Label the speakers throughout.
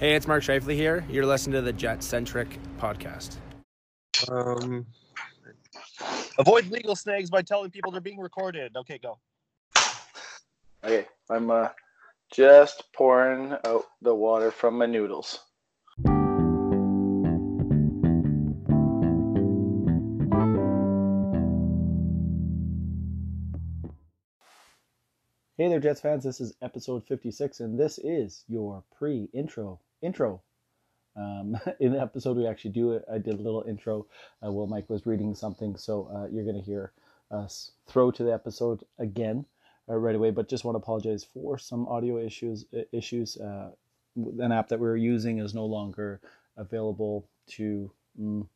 Speaker 1: Hey, it's Mark Scheifele here. You're listening to the Jet Centric podcast.
Speaker 2: Um, avoid legal snags by telling people they're being recorded. Okay, go.
Speaker 3: Okay, I'm uh, just pouring out the water from my noodles.
Speaker 4: Hey there, Jets fans. This is episode 56, and this is your pre intro. Intro. Um, in the episode, we actually do it. I did a little intro uh, while Mike was reading something, so uh, you're going to hear us throw to the episode again uh, right away. But just want to apologize for some audio issues. Issues. Uh, an app that we were using is no longer available to. Mm,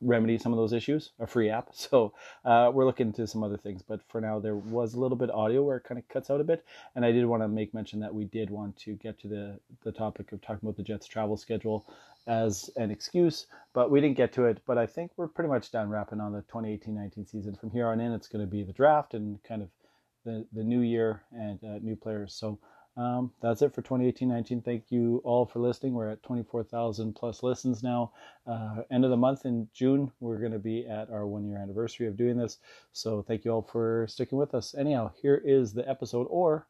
Speaker 4: remedy some of those issues, a free app. So uh, we're looking into some other things. But for now, there was a little bit audio where it kind of cuts out a bit. And I did want to make mention that we did want to get to the, the topic of talking about the Jets travel schedule as an excuse, but we didn't get to it. But I think we're pretty much done wrapping on the 2018-19 season. From here on in, it's going to be the draft and kind of the, the new year and uh, new players. So um, that's it for 2018-19. Thank you all for listening. We're at 24,000 plus listens now. Uh, end of the month in June, we're going to be at our one year anniversary of doing this. So thank you all for sticking with us. Anyhow, here is the episode, or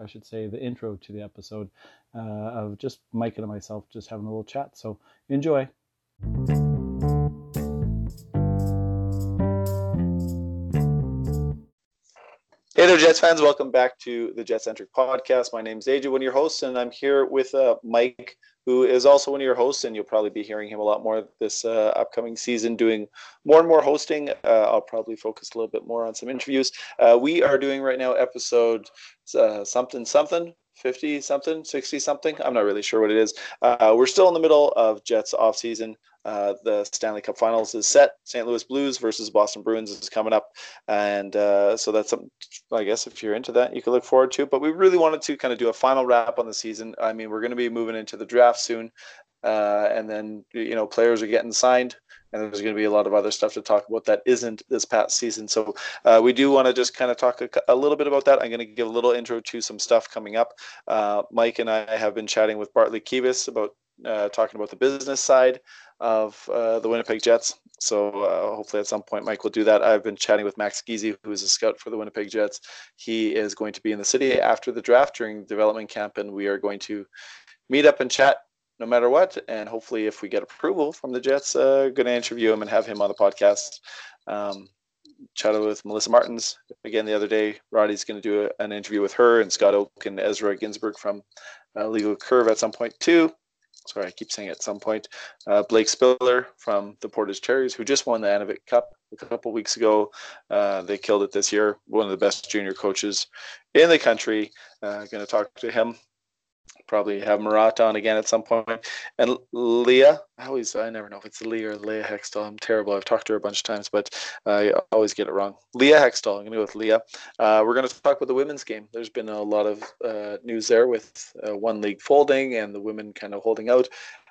Speaker 4: I should say the intro to the episode uh, of just Mike and myself just having a little chat. So enjoy.
Speaker 3: Hey there, Jets fans. Welcome back to the Jet Centric podcast. My name is AJ, one of your hosts, and I'm here with uh, Mike, who is also one of your hosts, and you'll probably be hearing him a lot more this uh, upcoming season, doing more and more hosting. Uh, I'll probably focus a little bit more on some interviews. Uh, we are doing right now episode uh, something something 50 something, 60 something. I'm not really sure what it is. Uh, we're still in the middle of Jets off season. Uh, the Stanley Cup Finals is set. St. Louis Blues versus Boston Bruins is coming up, and uh, so that's something. I guess if you're into that, you can look forward to. But we really wanted to kind of do a final wrap on the season. I mean, we're going to be moving into the draft soon, uh, and then you know players are getting signed, and there's going to be a lot of other stuff to talk about that isn't this past season. So uh, we do want to just kind of talk a, a, little bit about that. I'm going to give a little intro to some stuff coming up. Uh, Mike and I have been chatting with Bartley Kives about uh, talking about the business side of uh, the Winnipeg Jets. So uh, hopefully at some point Mike will do that. I've been chatting with Max Geezy, who is a scout for the Winnipeg Jets. He is going to be in the city after the draft during development camp, and we are going to meet up and chat no matter what. And hopefully, if we get approval from the Jets, uh, going to interview him and have him on the podcast. Um, chatted with Melissa Martins again the other day. Roddy's going to do a, an interview with her and Scott Oake and Ezra Ginsburg from uh, Legal Curve at some point too sorry, I keep saying at some point, uh, Blake Spiller from the Portage Terriers, who just won the Anavet Cup a couple weeks ago. Uh, they killed it this year. One of the best junior coaches in the country. Uh, going to talk to him probably have Marat on again at some point. And Leah, I always, I never know if it's Leah or Leah Hextall. I'm terrible. I've talked to her a bunch of times, but I always get it wrong. Leah Hextall. I'm going to go with Leah. Uh, we're going to talk about the women's game. There's been a lot of uh, news there with uh, one league folding and the women kind of holding out.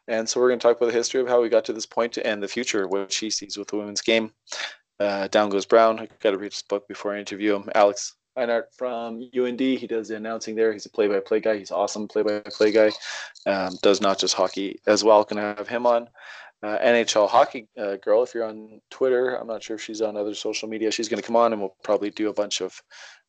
Speaker 3: And so we're going to talk about the history of how we got to this point and the future, what she sees with the women's game. Uh, down goes Brown. I've got to read his book before I interview him. Alex Einart from UND. He does the announcing there. He's a play-by-play guy. He's awesome play-by-play guy. Um, does not just hockey as well. Can have him on. Uh, NHL hockey uh, girl. If you're on Twitter, I'm not sure if she's on other social media. She's going to come on, and we'll probably do a bunch of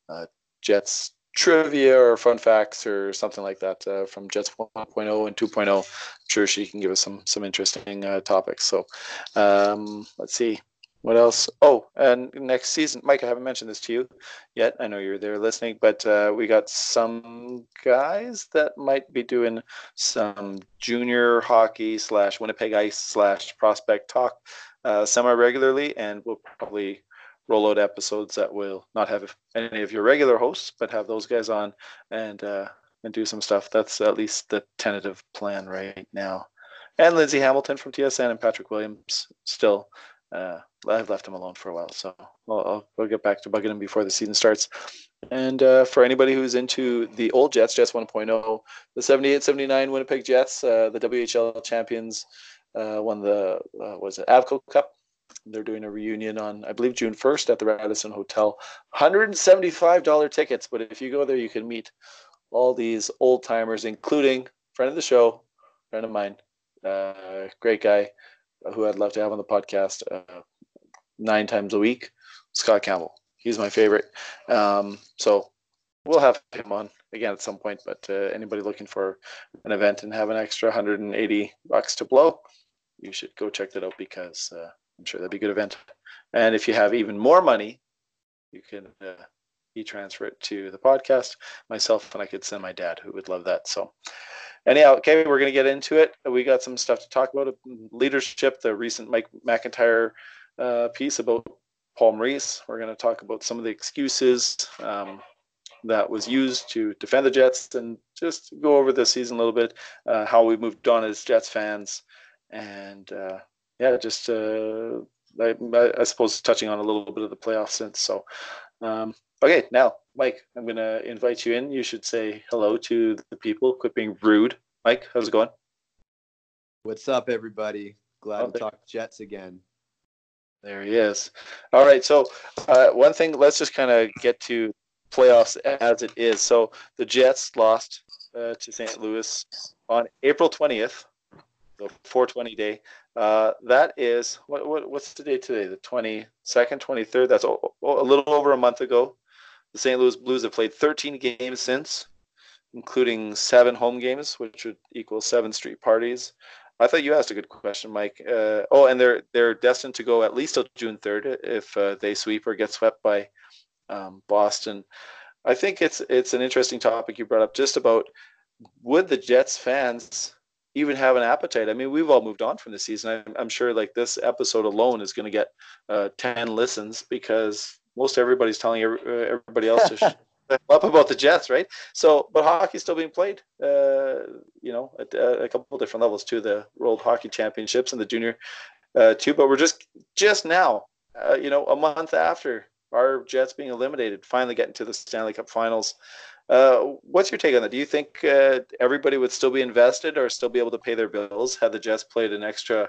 Speaker 3: uh, Jets trivia or fun facts or something like that uh, from Jets 1.0 and 2.0. I'm sure she can give us some some interesting uh, topics. So um, let's see. What else? Oh, and next season, Mike, I haven't mentioned this to you yet. I know you're there listening, but uh, we got some guys that might be doing some junior hockey slash Winnipeg Ice slash prospect talk uh, semi regularly, and we'll probably roll out episodes that will not have any of your regular hosts, but have those guys on and uh, and do some stuff. That's at least the tentative plan right now. And Lindsay Hamilton from TSN and Patrick Williams still uh, I've left him alone for a while, so I'll, I'll, I'll get back to bugging him before the season starts. And uh, for anybody who's into the old Jets, Jets 1.0, the 78 79 Winnipeg Jets, uh, the WHL champions, uh, won the, uh, was it Avco Cup? They're doing a reunion on, I believe, June 1st at the Radisson Hotel. $175 tickets, but if you go there, you can meet all these old timers, including friend of the show, friend of mine, uh, great guy, who I'd love to have on the podcast uh, nine times a week. Scott Campbell. He's my favorite. Um, so we'll have him on again at some point. But uh, anybody looking for an event and have an extra 180 bucks to blow, you should go check that out because uh, I'm sure that'd be a good event. And if you have even more money, you can uh, e-transfer it to the podcast myself, and I could send my dad, who would love that. So. Anyhow, okay, we're going to get into it. We got some stuff to talk about. Leadership, the recent Mike McIntyre uh, piece about Paul Maurice. We're going to talk about some of the excuses um, that was used to defend the Jets and just go over the season a little bit, uh, how we moved on as Jets fans, and uh, yeah, just uh, I, I, suppose touching on a little bit of the playoffs since. So, um, okay, now Mike, I'm going to invite you in. You should say hello to the people. Quit being rude. Mike, how's it going?
Speaker 5: What's up, everybody? Glad oh, to talk Jets again.
Speaker 3: There he is. All right. So, uh, one thing, let's just kind of get to playoffs as it is. So, the Jets lost uh, to St. Louis on April 20th, the 420 day. Uh, that is, what, what, what's the day today? The 22nd, 23rd? That's a, a little over a month ago. The St. Louis Blues have played 13 games since, including seven home games, which would equal seven street parties. I thought you asked a good question, Mike. Uh, oh, and they're they're destined to go at least till June third if uh, they sweep or get swept by um, Boston. I think it's it's an interesting topic you brought up, just about would the Jets fans even have an appetite? I mean, we've all moved on from the season. I'm, I'm sure like this episode alone is going to get uh, ten listens because most everybody's telling everybody else to up about the Jets, right? So, but hockey's still being played, uh, you know, at, at a couple different levels too. The World Hockey Championships and the Junior uh, too. But we're just just now, uh, you know, a month after our Jets being eliminated, finally getting to the Stanley Cup Finals. Uh, what's your take on that? Do you think uh, everybody would still be invested or still be able to pay their bills had the Jets played an extra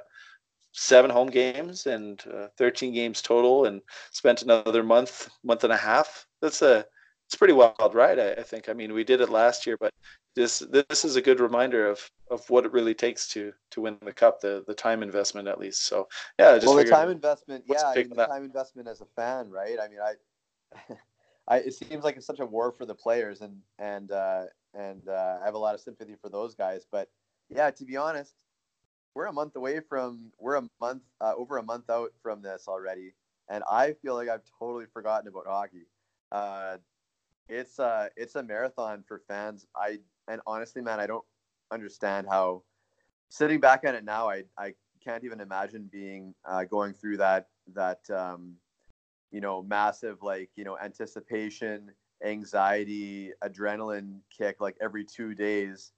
Speaker 3: seven home games and uh, 13 games total and spent another month, month and a half? That's a it's pretty wild ride. I, I, think. I mean, we did it last year, but this this is a good reminder of of what it really takes to to win the cup. The the time investment, at least. So yeah,
Speaker 5: just well, the time investment. Yeah, I mean, the time investment as a fan, right? I mean, I. I, it seems like it's such a war for the players, and and uh, and uh, I have a lot of sympathy for those guys. But yeah, to be honest, we're a month away from we're a month uh, over a month out from this already, and I feel like I've totally forgotten about hockey. Uh, it's uh it's a marathon for fans. I and honestly, man, I don't understand how sitting back on it now. I I can't even imagine being uh, going through that that um, you know massive like you know anticipation, anxiety, adrenaline kick like every two days,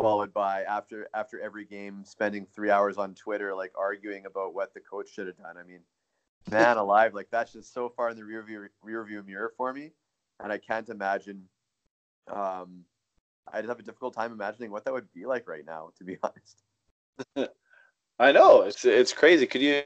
Speaker 5: followed by after after every game spending three hours on Twitter like arguing about what the coach should have done. I mean, man alive, like that's just so far in the rear view rear view mirror for me and I can't imagine. Um, I just have a difficult time imagining what that would be like right now, to be honest.
Speaker 3: I know it's it's crazy. Could you,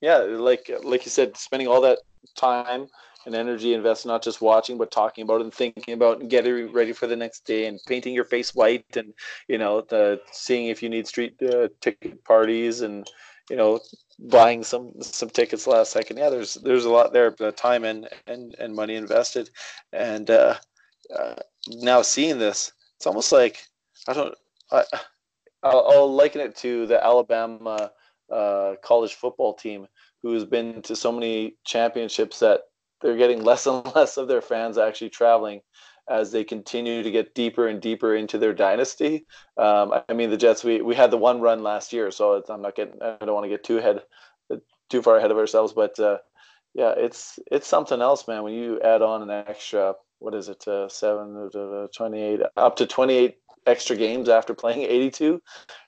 Speaker 3: yeah, like like you said, spending all that time and energy invested not just watching but talking about and thinking about and getting ready for the next day and painting your face white and you know the seeing if you need street uh, ticket parties and you know buying some some tickets last second. Yeah, there's there's a lot there, the time and and and money invested, and uh, uh, now seeing this, it's almost like I don't. I, I'll, I'll liken it to the Alabama uh, college football team, who has been to so many championships that they're getting less and less of their fans actually traveling as they continue to get deeper and deeper into their dynasty. Um, I mean, the Jets, we, we had the one run last year, so I'm not getting, I don't want to get too ahead, too far ahead of ourselves, but uh, yeah, it's, it's something else, man. When you add on an extra, what is it, uh, seven, uh, 28, up to 28 extra games after playing 82,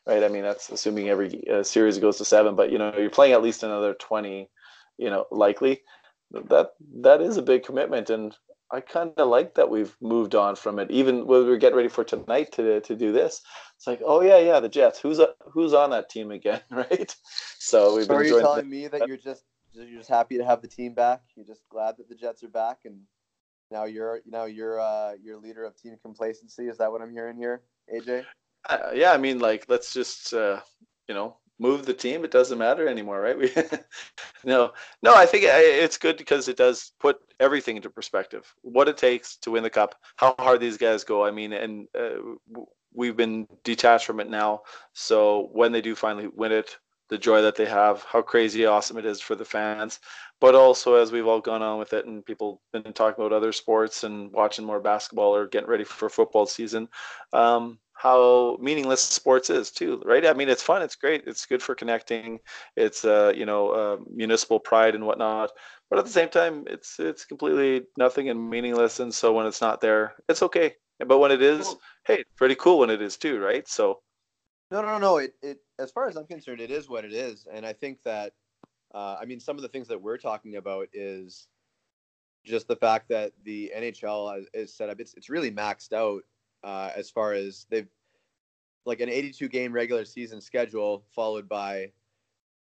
Speaker 3: right? I mean, that's assuming every uh, series goes to seven, but you know, you're playing at least another 20, you know, likely that, that is a big commitment. And I kind of like that we've moved on from it. Even when we are getting ready for tonight to to do this, it's like, oh yeah, yeah, the Jets. Who's a, who's on that team again, right?
Speaker 5: So we've. So are you telling me that you're just you're just happy to have the team back? You're just glad that the Jets are back, and now you're now you're uh, you're leader of team complacency. Is that what I'm hearing here, AJ?
Speaker 3: yeah. I mean, like, let's just uh, you know move the team. It doesn't matter anymore, right? We no, no. I think it's good because it does put everything into perspective. What it takes to win the cup, how hard these guys go. I mean, and uh, we've been detached from it now. So when they do finally win it, the joy that they have, how crazy awesome it is for the fans. But also, as we've all gone on with it, and people been talking about other sports and watching more basketball or getting ready for football season, um, how meaningless sports is too, right? I mean, it's fun, it's great, it's good for connecting, it's uh, you know uh, municipal pride and whatnot. But at the same time, it's it's completely nothing and meaningless. And so when it's not there, it's okay. But when it is, hey, pretty cool when it is too, right? So.
Speaker 5: No, no, no. It, it, as far as I'm concerned, it is what it is, and I think that, uh, I mean, some of the things that we're talking about is just the fact that the NHL is set up. It's it's really maxed out uh, as far as they've like an 82 game regular season schedule followed by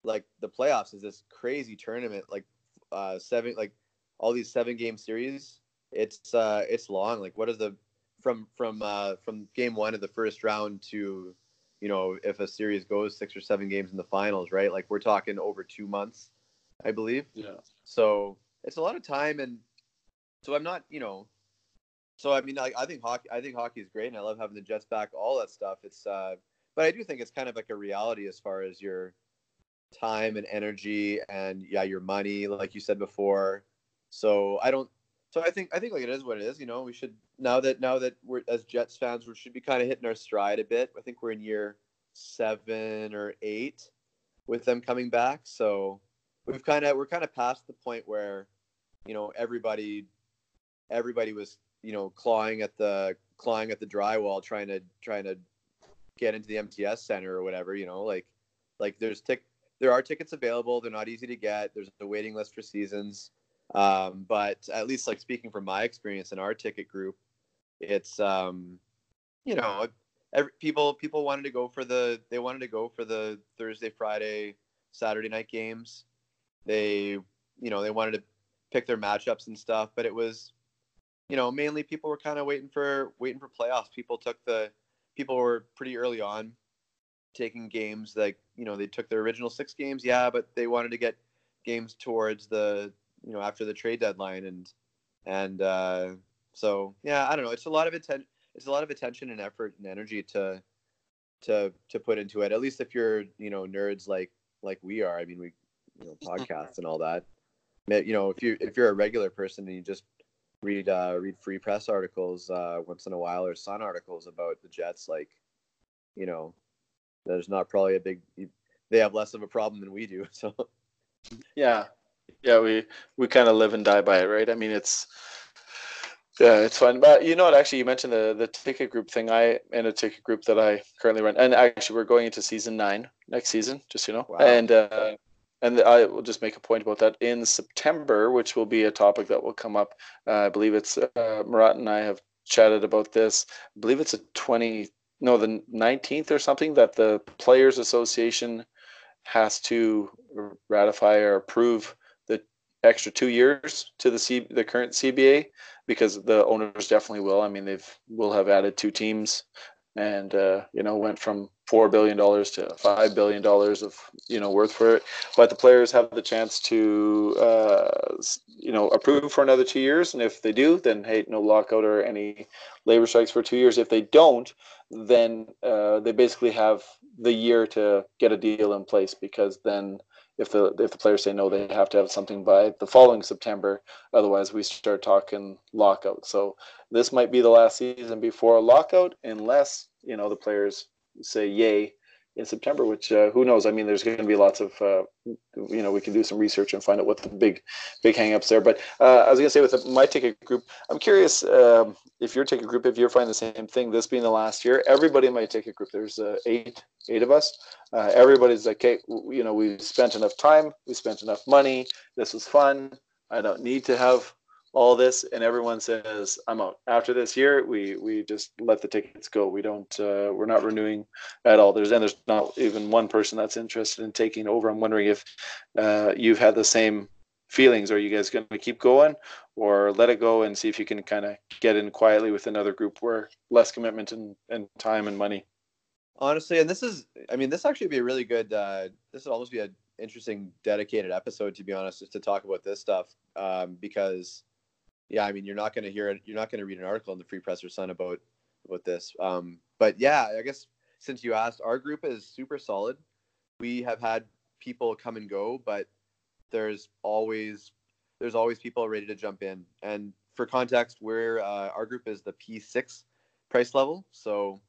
Speaker 5: like the playoffs is this crazy tournament like uh seven like all these seven game series. It's uh it's long. Like what is the from from uh from game one of the first round to you know if a series goes six or seven games in the finals right? Like we're talking over two months i believe.
Speaker 3: Yeah.
Speaker 5: So it's a lot of time and so i'm not you know so I mean, I, I think hockey. I think hockey is great, and I love having the Jets back. All that stuff. It's, uh, but I do think it's kind of like a reality as far as your time and energy, and yeah, your money, like you said before. So I don't. So I think I think like it is what it is. You know, we should now that now that we're as Jets fans, we should be kind of hitting our stride a bit. I think we're in year seven or eight with them coming back. So we've kind of we're kind of past the point where you know everybody everybody was you know clawing at the clawing at the drywall trying to trying to get into the MTS center or whatever you know like like there's tick there are tickets available. They're not easy to get. There's a waiting list for seasons. Um, but at least like speaking from my experience in our ticket group it's um you know every, people people wanted to go for the they wanted to go for the Thursday Friday Saturday night games. They you know they wanted to pick their matchups and stuff but it was you know, mainly people were kind of waiting for waiting for playoffs. People took the people were pretty early on taking games like you know they took their original six games, yeah, but they wanted to get games towards the you know after the trade deadline and and uh, so yeah, I don't know. It's a lot of attention. It's a lot of attention and effort and energy to to to put into it. At least if you're you know nerds like like we are. I mean, we you know podcasts and all that. You know, if you if you're a regular person and you just read uh, read free press articles uh, once in a while or Sun articles about the Jets. Like, you know, there's not probably a big. They have less of a problem than we do. So.
Speaker 3: Yeah, yeah, we we kind of live and die by it, right? I mean, it's yeah, it's fun. But you know what? Actually, you mentioned the the ticket group thing. I in a ticket group that I currently run, and actually, we're going into season nine next season. Just you know, wow. and uh, and I will just make a point about that in September, which will be a topic that will come up. Uh, I believe it's uh, Murat and I have chatted about this. I believe it's a 20, no, the 19th or something that the Players Association has to ratify or approve the extra two years to the C, the current CBA because the owners definitely will. I mean, they've will have added two teams and uh, you know went from four billion dollars to five billion dollars of you know worth for it. But the players have the chance to uh, you know approve for another two years, and if they do, then hey, no lockout or any labor strikes for two years. If they don't, then uh, they basically have the year to get a deal in place because then if the if the players say no, they have to have something by the following September. Otherwise, we start talking lockout. So this might be the last season before a lockout, unless you know the players say yay in September. Which uh, who knows? I mean, there's going to be lots of uh, you know we can do some research and find out what the big big hangups there. But uh, I was going to say with my ticket group, I'm curious um, if your ticket group, if you're finding the same thing. This being the last year, everybody in my ticket group, there's uh, eight eight of us uh, everybody's like, okay, you know, we've spent enough time, we spent enough money, this was fun. I don't need to have all this, and everyone says, I'm out. After this year, we we just let the tickets go. We don't, uh, we're not renewing at all. There's and there's not even one person that's interested in taking over. I'm wondering if uh, you've had the same feelings. Are you guys going to keep going, or let it go and see if you can kind of get in quietly with another group where less commitment and, and time and money?
Speaker 5: Honestly, and this is, I mean, this actually be a really good. Uh, this would almost be an interesting dedicated episode, to be honest, just to talk about this stuff, um, because, yeah, I mean, you're not going to hear it. You're not going to read an article in the Free Press or Sun about about this. Um, but yeah, I guess since you asked, our group is super solid. We have had people come and go, but there's always there's always people ready to jump in. And for context, we're uh, our group is the P6 price level, so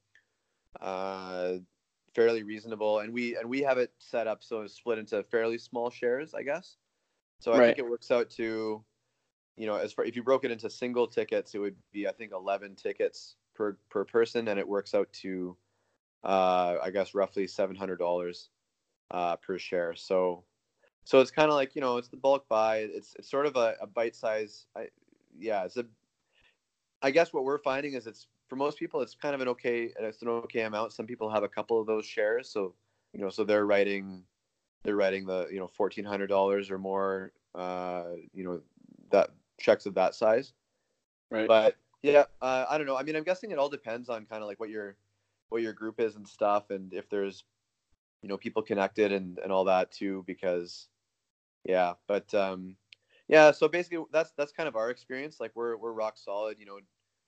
Speaker 5: uh, fairly reasonable. And we and we have it set up so it's split into fairly small shares, I guess. So I right. think it works out to, you know, as far if you broke it into single tickets, it would be I think 11 tickets per per person, and it works out to, uh, I guess roughly seven hundred dollars uh, per share. So, so it's kind of like you know it's the bulk buy. It's it's sort of a, a bite size. I, yeah, it's a. I guess what we're finding is it's for most people it's kind of an okay it's an okay amount. Some people have a couple of those shares, so you know so they're writing they're writing the you know fourteen hundred dollars or more. Uh, you know that checks of that size. Right. But yeah, uh, I don't know. I mean, I'm guessing it all depends on kind of like what your what your group is and stuff, and if there's you know people connected and and all that too. Because yeah, but um, yeah. So basically, that's that's kind of our experience. Like we're we're rock solid. You know,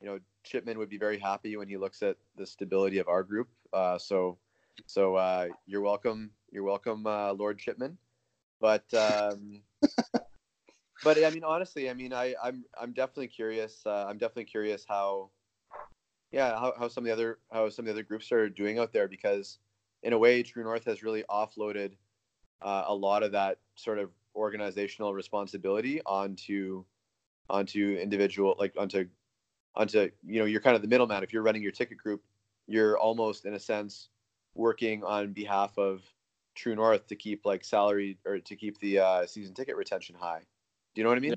Speaker 5: you know, Chipman would be very happy when he looks at the stability of our group. Uh, so so uh, you're welcome. You're welcome, uh, Lord Chipman. But um, but I mean, honestly, I mean, I, I'm I'm definitely curious. Uh, I'm definitely curious how, yeah, how, how some of the other how some of the other groups are doing out there because, in a way, True North has really offloaded uh, a lot of that sort of organizational responsibility onto onto individual like onto onto you know you're kind of the middleman if you're running your ticket group you're almost in a sense working on behalf of true north to keep like salary or to keep the uh, season ticket retention high do you know what I mean?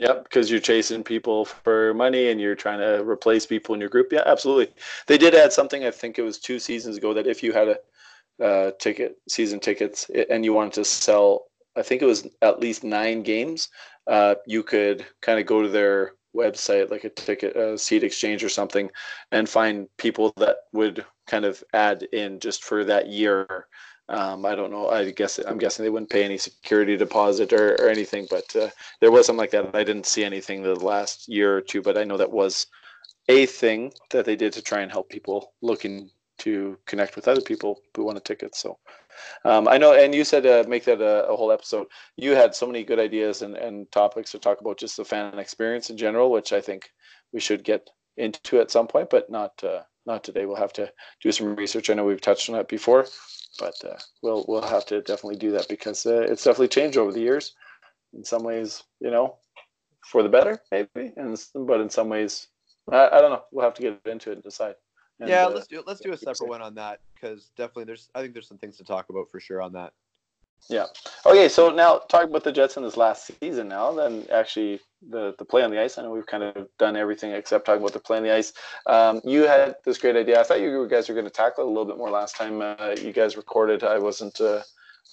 Speaker 3: Yep, because you're chasing people for money and you're trying to replace people in your group. Yeah, absolutely. They did add something. I think it was two seasons ago that if you had a uh, ticket, season tickets, and you wanted to sell, I think it was at least nine games, uh, you could kind of go to their website, like a ticket, a seat exchange or something, and find people that would kind of add in just for that year um, I don't know. I guess I'm guessing they wouldn't pay any security deposit or, or anything, but uh, there was something like that. I didn't see anything the last year or two, but I know that was a thing that they did to try and help people looking to connect with other people who want a ticket. So um, I know, and you said uh, make that a, a, whole episode. You had so many good ideas and, and topics to talk about just the fan experience in general, which I think we should get into at some point, but not uh, not today. We'll have to do some research. I know we've touched on it before, but uh, we'll we'll have to definitely do that because uh, it's definitely changed over the years. In some ways, you know, for the better, maybe, and but in some ways, I, I don't know. We'll have to get into it and decide. And,
Speaker 5: yeah, uh, let's do it. let's do a separate one on that because definitely there's I think there's some things to talk about for sure on that.
Speaker 3: Yeah. Okay, so now talking about the Jets in this last season now, then actually the, the play on the ice. I know we've kind of done everything except talking about the play on the ice. Um, you had this great idea. I thought you guys were going to tackle it a little bit more last time uh, you guys recorded. I wasn't uh,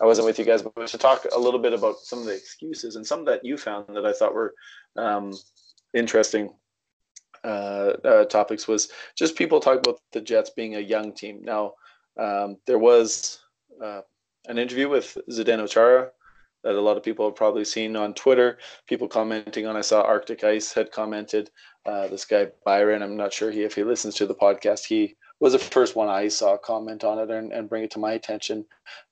Speaker 3: I wasn't with you guys, but to talk a little bit about some of the excuses and some that you found that I thought were um, interesting uh, uh topics was just people talk about the Jets being a young team. Now um, there was uh, an interview with Zdeno Chara that a lot of people have probably seen on Twitter. People commenting on. I saw Arctic Ice had commented. Uh, this guy Byron, I'm not sure he if he listens to the podcast. He was the first one I saw comment on it and, and bring it to my attention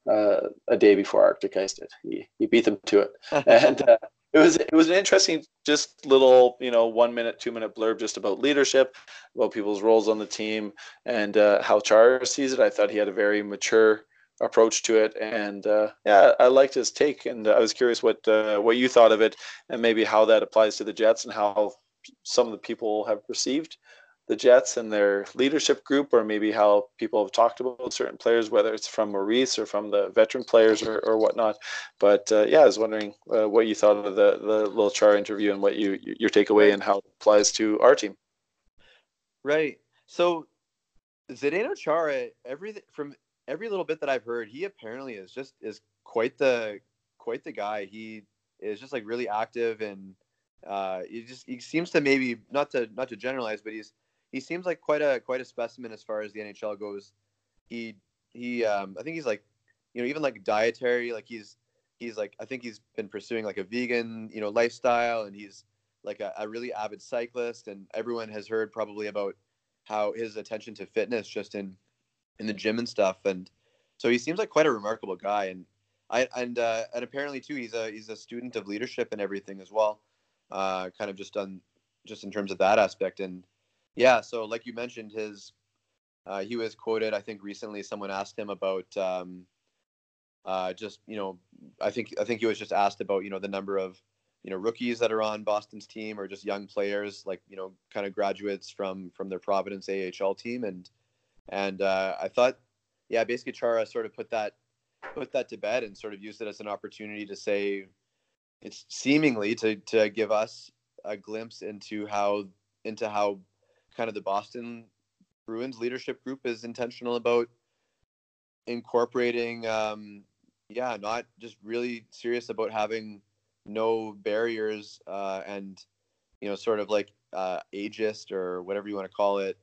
Speaker 3: uh, a day before Arctic Ice did. He he beat them to it, and uh, it was it was an interesting, just little you know one minute, two minute blurb just about leadership, about people's roles on the team, and uh, how Chara sees it. I thought he had a very mature approach to it. And uh, yeah. I liked his take and i was curious what uh, what you thought of it and maybe how that applies to the jets and how some of the people have perceived the jets and their leadership group or maybe how people have talked about certain players whether it's from maurice or from the veteran players or, or whatnot. But uh, yeah i was wondering uh, what you thought of the, the little Chara interview and what you your takeaway and how it applies to our team.
Speaker 5: Right. So Zdeno Chara, everything from every little bit that I've heard, he apparently is just is quite the quite the guy. He is just like really active and uh, he just he seems to maybe not to not to generalize, but he's he seems like quite a quite a specimen as far as the NHL goes. he he um I think he's like you know even like dietary like he's he's like I think he's been pursuing like a vegan you know lifestyle and he's like a, a really avid cyclist and everyone has heard probably about how his attention to fitness just in in the gym and stuff. And so he seems like quite a remarkable guy. And I and uh, and apparently too he's a he's a student of leadership and everything as well uh, kind of just done just in terms of that aspect. And yeah so like you mentioned his uh, he was quoted I think recently someone asked him about um, uh, just you know I think I think he was just asked about you know the number of you know rookies that are on Boston's team or just young players like you know kind of graduates from from their Providence AHL team. And and uh, I thought yeah basically Chara sort of put that put that to bed and sort of used it as an opportunity to say it's seemingly to to give us a glimpse into how into how kind of the Boston Bruins leadership group is intentional about incorporating um, yeah not just really serious about having no barriers uh, and you know sort of like uh, ageist or whatever you want to call it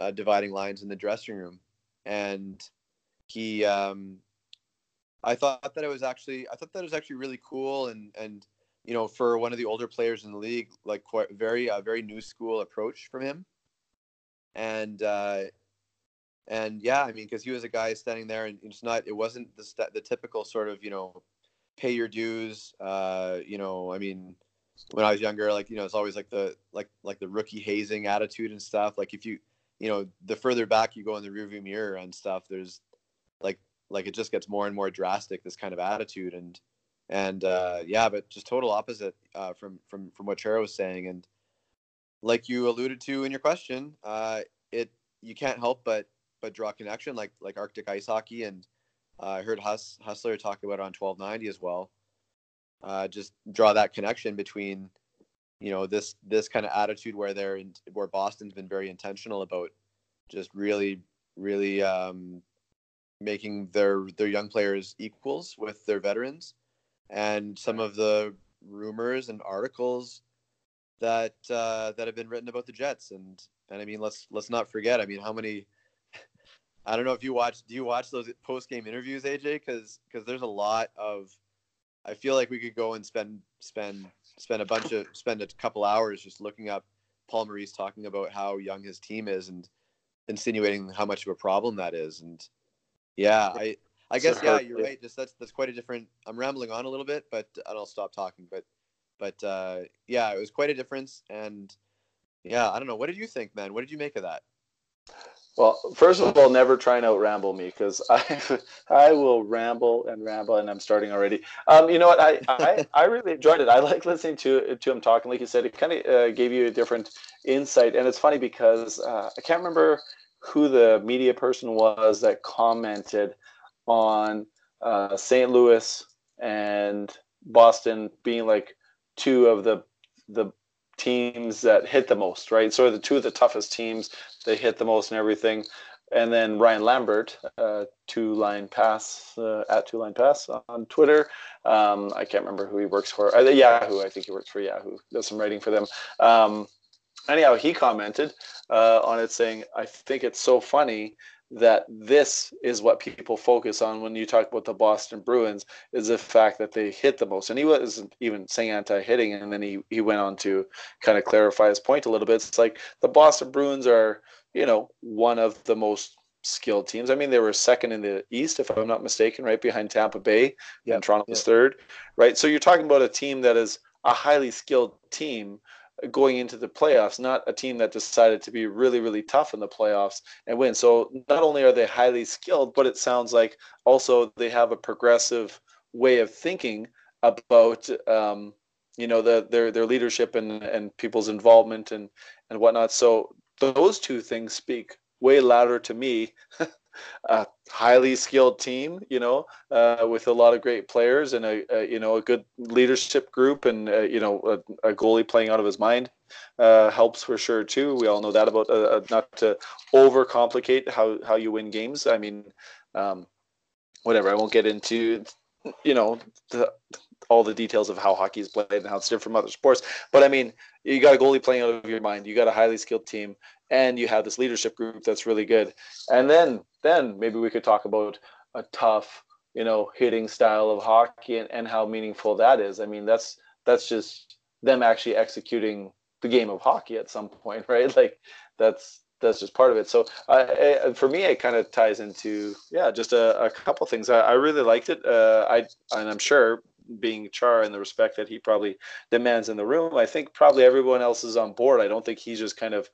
Speaker 5: uh, dividing lines in the dressing room and he um, i thought that it was actually i thought that it was actually really cool and and you know for one of the older players in the league like quite very a very new school approach from him and uh and yeah i mean because he was a guy standing there and it's not it wasn't the st- the typical sort of you know pay your dues. Uh, you know, I mean, when I was younger, like you know, it's always like the like like the rookie hazing attitude and stuff. Like if you you know, the further back you go in the rearview mirror and stuff, there's like like it just gets more and more drastic. This kind of attitude and and uh, yeah, but just total opposite uh, from from from what Chara was saying. And like you alluded to in your question, uh, it you can't help but but draw connection like like Arctic ice hockey and uh, I heard Hus- Hustler talk about on 1290 as well. Uh, just draw that connection between, you know, this this kind of attitude where they're in, where Boston's been very intentional about just really, really um, making their their young players equals with their veterans, and some of the rumors and articles that uh, that have been written about the Jets and and I mean let's let's not forget I mean how many I don't know if you watch. Do you watch those post game interviews, AJ? Because because there's a lot of. I feel like we could go and spend spend spend a bunch of spend a couple hours just looking up Paul Maurice talking about how young his team is and insinuating how much of a problem that is. And yeah, I I guess yeah, you're right. Just that's that's quite a different. I'm rambling on a little bit, but I'll stop talking. But but uh, yeah, it was quite a difference. And yeah, I don't know. What did you think, man? What did you make of that?
Speaker 3: Well, first of all, never try and out ramble me because I I will ramble and ramble, and I'm starting already. Um, you know what? I, I, I really enjoyed it. I like listening to to him talking. Like you said, it kind of uh, gave you a different insight, and it's funny because uh, I can't remember who the media person was that commented on uh, St. Louis and Boston being like two of the the teams that hit the most, right? So the two of the toughest teams, they hit the most and everything. And then Ryan Lambert, uh, two line pass uh, at two line pass on Twitter. Um, I can't remember who he works for. Uh, Yahoo, I think he works for Yahoo. Does some writing for them. Um, anyhow, he commented uh, on it saying, "I think it's so funny that this is what people focus on when you talk about the Boston Bruins is the fact that they hit the most. And he wasn't even saying anti-hitting, and then he he went on to kind of clarify his point a little bit. It's like the Boston Bruins are, you know, one of the most skilled teams. I mean, they were second in the East, if I'm not mistaken, right behind Tampa Bay, yeah, and Toronto was third, right? So you're talking about a team that is a highly skilled team going into the playoffs, not a team that decided to be really, really tough in the playoffs and win. So not only are they highly skilled, but it sounds like also they have a progressive way of thinking about um, you know the, their their leadership and and people's involvement and and whatnot. So those two things speak way louder to me a highly skilled team, you know, uh, with a lot of great players and a, a, you know a good leadership group and uh, you know a, a, goalie playing out of his mind uh, helps for sure too. We all know that about uh, uh, not to overcomplicate how how you win games. I mean, um, whatever. I won't get into you know the, all the details of how hockey is played and how it's different from other sports. But I mean, you got a goalie playing out of your mind. You got a highly skilled team, and you have this leadership group that's really good. And then then maybe we could talk about a tough, you know, hitting style of hockey and, and how meaningful that is. I mean, that's that's just them actually executing the game of hockey at some point, right? Like that's that's just part of it. So uh, for me, it kind of ties into yeah, just a, a couple things. I, I really liked it. Uh, I and I'm sure being Chara and the respect that he probably demands in the room, I think probably everyone else is on board. I don't think he's just kind of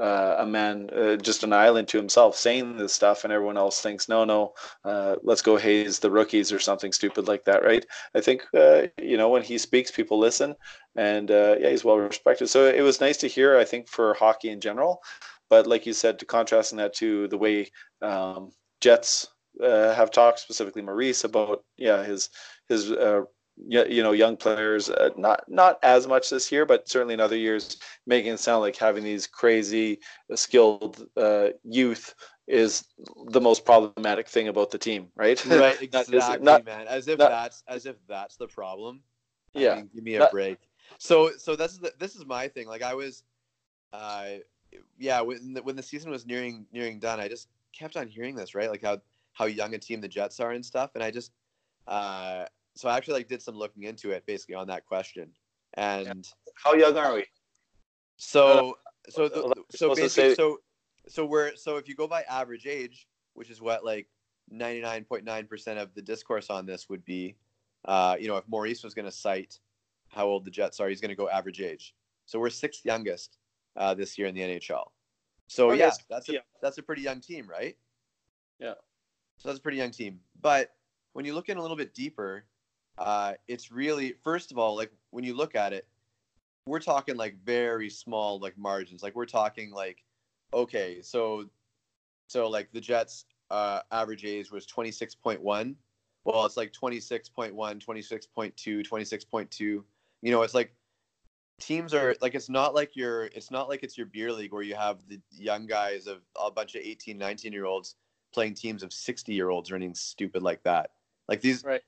Speaker 3: uh, a man, uh, just an island to himself, saying this stuff, and everyone else thinks, no, no, uh, let's go haze the rookies or something stupid like that, right? I think uh, you know when he speaks, people listen, and uh, yeah, he's well respected. So it was nice to hear. I think for hockey in general, but like you said, to contrasting that to the way um, Jets uh, have talked, specifically Maurice, about yeah his his you know young players uh, not not as much this year but certainly in other years making it sound like having these crazy uh, skilled uh, youth is the most problematic thing about the team right?
Speaker 5: Right exactly not, man. As if not, that's as if that's the problem.
Speaker 3: Yeah I mean,
Speaker 5: give me a not, break. So so this is the, this is my thing. Like i was uh yeah when the, when the season was nearing nearing done i just kept on hearing this right? Like how how young a team the jets are and stuff. And i just uh so I actually like did some looking into it basically on that question. And
Speaker 3: how young are we?
Speaker 5: So uh, so the, so basically so so we're so if you go by average age, which is what like 99.9% of the discourse on this would be uh, you know, if Maurice was going to cite how old the Jets are, he's going to go average age. So we're sixth youngest uh, this year in the NHL. So oh, yeah, that's a, yeah. that's a pretty young team, right?
Speaker 3: Yeah.
Speaker 5: So that's a pretty young team. But when you look in a little bit deeper, uh, it's really first of all like when you look at it we're talking like very small like margins. Like we're talking like okay so so like the jets uh, average age was 26.1 well it's like 26.1 26.2 26.2 you know it's like teams are like it's not like you're it's not like it's your beer league where you have the young guys of a bunch of 18 19 year olds playing teams of 60 year olds or anything stupid like that. Like these
Speaker 3: right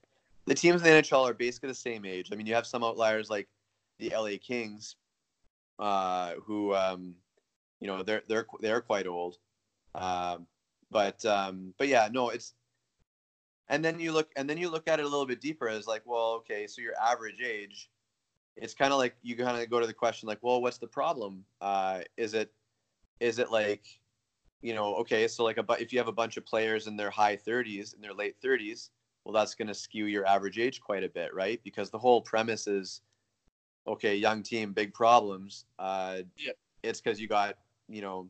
Speaker 5: the teams in the NHL are basically the same age. I mean, you have some outliers like the LA Kings, uh, who um, you know they're they're they're quite old, um, but um, but yeah, no, it's and then you look and then you look at it a little bit deeper as like, well, okay, so your average age, it's kind of like you kind of go to the question like, well, what's the problem? Uh, is it is it like you know, okay, so like a if you have a bunch of players in their high 30s, in their late 30s well, that's going to skew your average age quite a bit, right? Because the whole premise is, okay, young team, big problems. Uh, yeah. It's because you got, you know,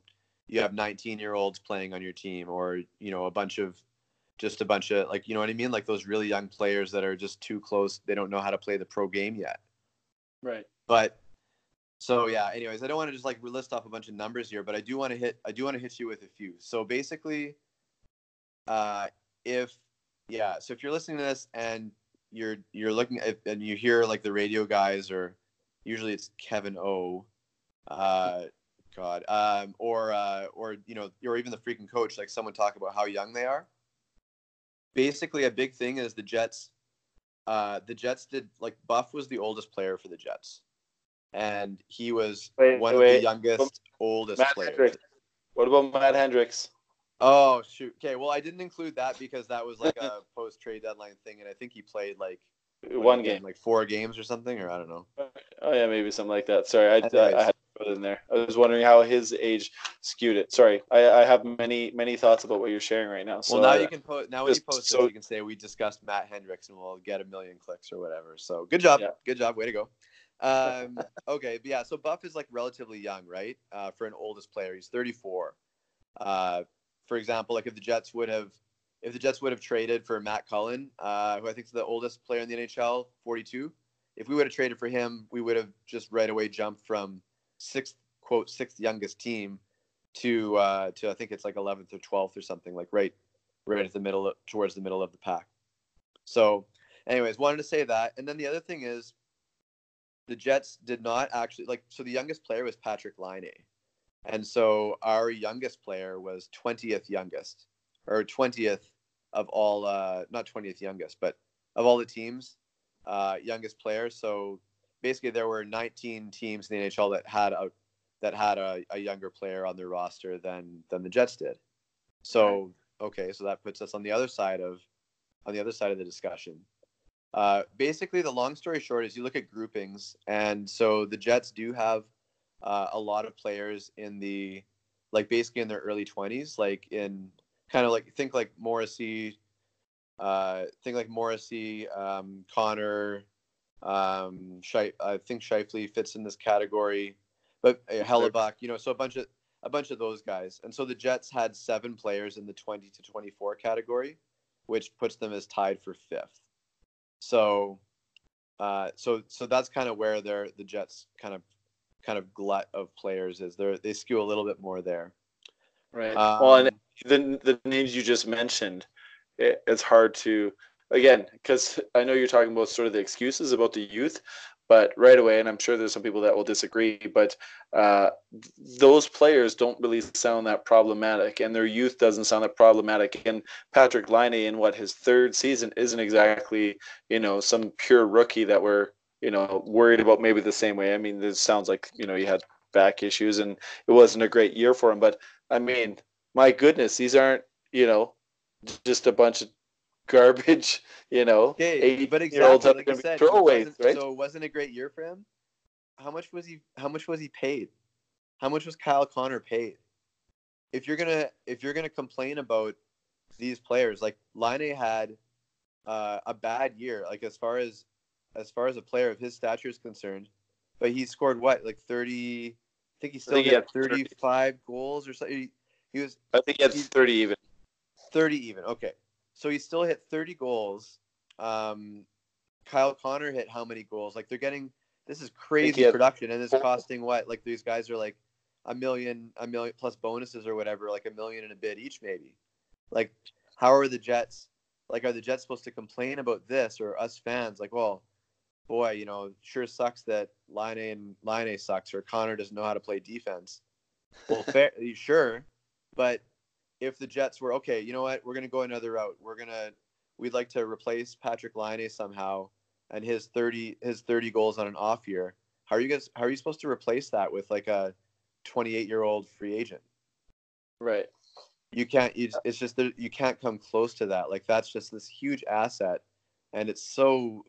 Speaker 5: you have 19 year olds playing on your team, or you know, a bunch of, just a bunch of like, you know what I mean, like those really young players that are just too close. They don't know how to play the pro game yet.
Speaker 3: Right.
Speaker 5: But so yeah. Anyways, I don't want to just like list off a bunch of numbers here, but I do want to hit. I do want to hit you with a few. So basically, uh, if yeah so if you're listening to this and you're you're looking at and you hear like the radio guys or usually it's kevin o uh god um or uh or you know or even the freaking coach like someone talk about how young they are basically a big thing is the jets uh the jets did like buff was the oldest player for the jets and he was wait, one wait. of the youngest oldest Matt players
Speaker 3: Hendricks. what about matt hendricks
Speaker 5: Oh shoot. Okay. Well, I didn't include that because that was like a post trade deadline thing, and I think he played like
Speaker 3: one game,
Speaker 5: like four games or something, or I don't know.
Speaker 3: Oh yeah, maybe something like that. Sorry, I, I, I had to put it in there. I was wondering how his age skewed it. Sorry, I, I have many many thoughts about what you're sharing right now.
Speaker 5: So, well, now uh, you can post. Now when you post so, this, you can say we discussed Matt Hendricks, and we'll get a million clicks or whatever. So good job, yeah. good job, way to go. Um, okay, yeah. So Buff is like relatively young, right? Uh, for an oldest player, he's 34. Uh, for example, like if the Jets would have if the Jets would have traded for Matt Cullen, uh, who I think is the oldest player in the NHL, 42, if we would have traded for him, we would have just right away jumped from sixth quote sixth youngest team to uh, to I think it's like 11th or 12th or something like right right at the middle towards the middle of the pack. So, anyways, wanted to say that, and then the other thing is the Jets did not actually like so the youngest player was Patrik Laine. And so our youngest player was 20th youngest or 20th of all, uh, not 20th youngest, but of all the teams, uh, youngest player. So basically, there were 19 teams in the NHL that had a that had a, a younger player on their roster than than the Jets did. So okay, so that puts us on the other side of on the other side of the discussion. Uh, basically, the long story short is you look at groupings, and so the Jets do have uh, a lot of players in the like basically in their early twenties, like in kind of like think like Morrissey, uh, think like Morrissey, um, Connor, um, Shif- I think Scheifele fits in this category, but uh, Hellebuyck, you know, so a bunch of a bunch of those guys, and so the Jets had seven players in the twenty to twenty four category, which puts them as tied for fifth. So, uh, so so that's kind of where they're the Jets kind of kind of glut of players is. They they skew a little bit more there.
Speaker 3: Right. Um, well, and the the names you just mentioned, it, it's hard to again because I know you're talking about sort of the excuses about the youth, but right away, and I'm sure there's some people that will disagree, but uh, those players don't really sound that problematic, and their youth doesn't sound that problematic. And Patrik Laine, in what his third season, isn't exactly you know some pure rookie that we're you know worried about maybe the same way. I mean, this sounds like you know he had back issues and it wasn't a great year for him, but I mean, my goodness, these aren't you know just a bunch of garbage, you know.
Speaker 5: Okay, but exactly like you said, throwaways, right? So it wasn't a great year for him. How much was he? How much was he paid? How much was Kyle Connor paid? If you're gonna if you're gonna complain about these players, like Laine had uh, a bad year, like as far as as far as a player of his stature is concerned, but he scored what like thirty. I think he still think had thirty-five 30. goals or something. He, he, was.
Speaker 3: I think he had thirty even.
Speaker 5: Thirty even. Okay, so he still hit 30 goals. Um, Kyle Connor hit how many goals? Like they're getting this is crazy production, and it's costing what? Like these guys are like a million, a million plus bonuses or whatever, like a million and a bit each, maybe. Like, how are the Jets? Like, are the Jets supposed to complain about this, or us fans? Like, well, boy, you know, sure sucks that Laine and Laine sucks, or Connor doesn't know how to play defense. Well, fair, sure, but if the Jets were okay, you know what, we're gonna go another route. We're gonna we'd like to replace Patrik Laine somehow and his thirty his thirty goals on an off year. How are you guys? How are you supposed to replace that with like a twenty eight year old free agent?
Speaker 3: Right.
Speaker 5: You can't. You, it's just that you can't come close to that. Like that's just this huge asset, and it's so.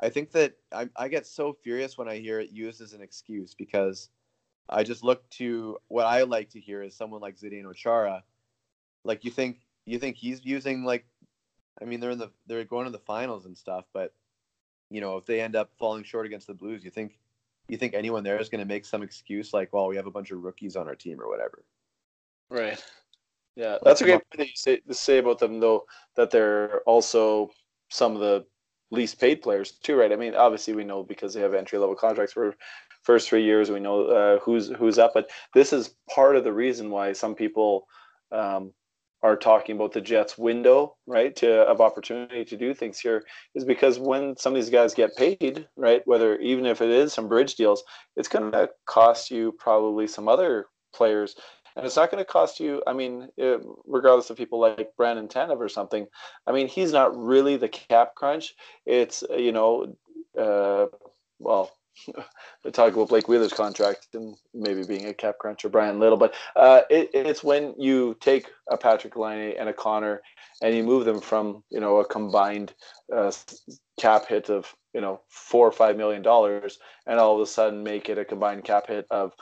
Speaker 5: I think that I, I get so furious when I hear it used as an excuse because I just look to what I like to hear is someone like Zdeno Chara like you think you think he's using like I mean they're in the they're going to the finals and stuff, but you know, if they end up falling short against the Blues, you think you think anyone there is going to make some excuse like, well, we have a bunch of rookies on our team or whatever.
Speaker 3: Right. Yeah, that's a great point that you say, to say about them, though, that they're also some of the least paid players too, right? I mean, obviously we know because they have entry level contracts for first three years, we know uh, who's who's up, but this is part of the reason why some people um, are talking about the Jets' window, right, to of opportunity to do things here, is because when some of these guys get paid, right, whether even if it is some bridge deals, it's going to cost you probably some other players, and it's not going to cost you. I mean, it, regardless of people like Brandon Tanev or something, I mean, he's not really the cap crunch. It's you know, uh, well, talk about Blake Wheeler's contract and maybe being a cap crunch or Bryan Little, but uh, it, it's when you take a Patrik Laine and a Connor and you move them from you know a combined uh, cap hit of you know four or five million dollars, and all of a sudden make it a combined cap hit of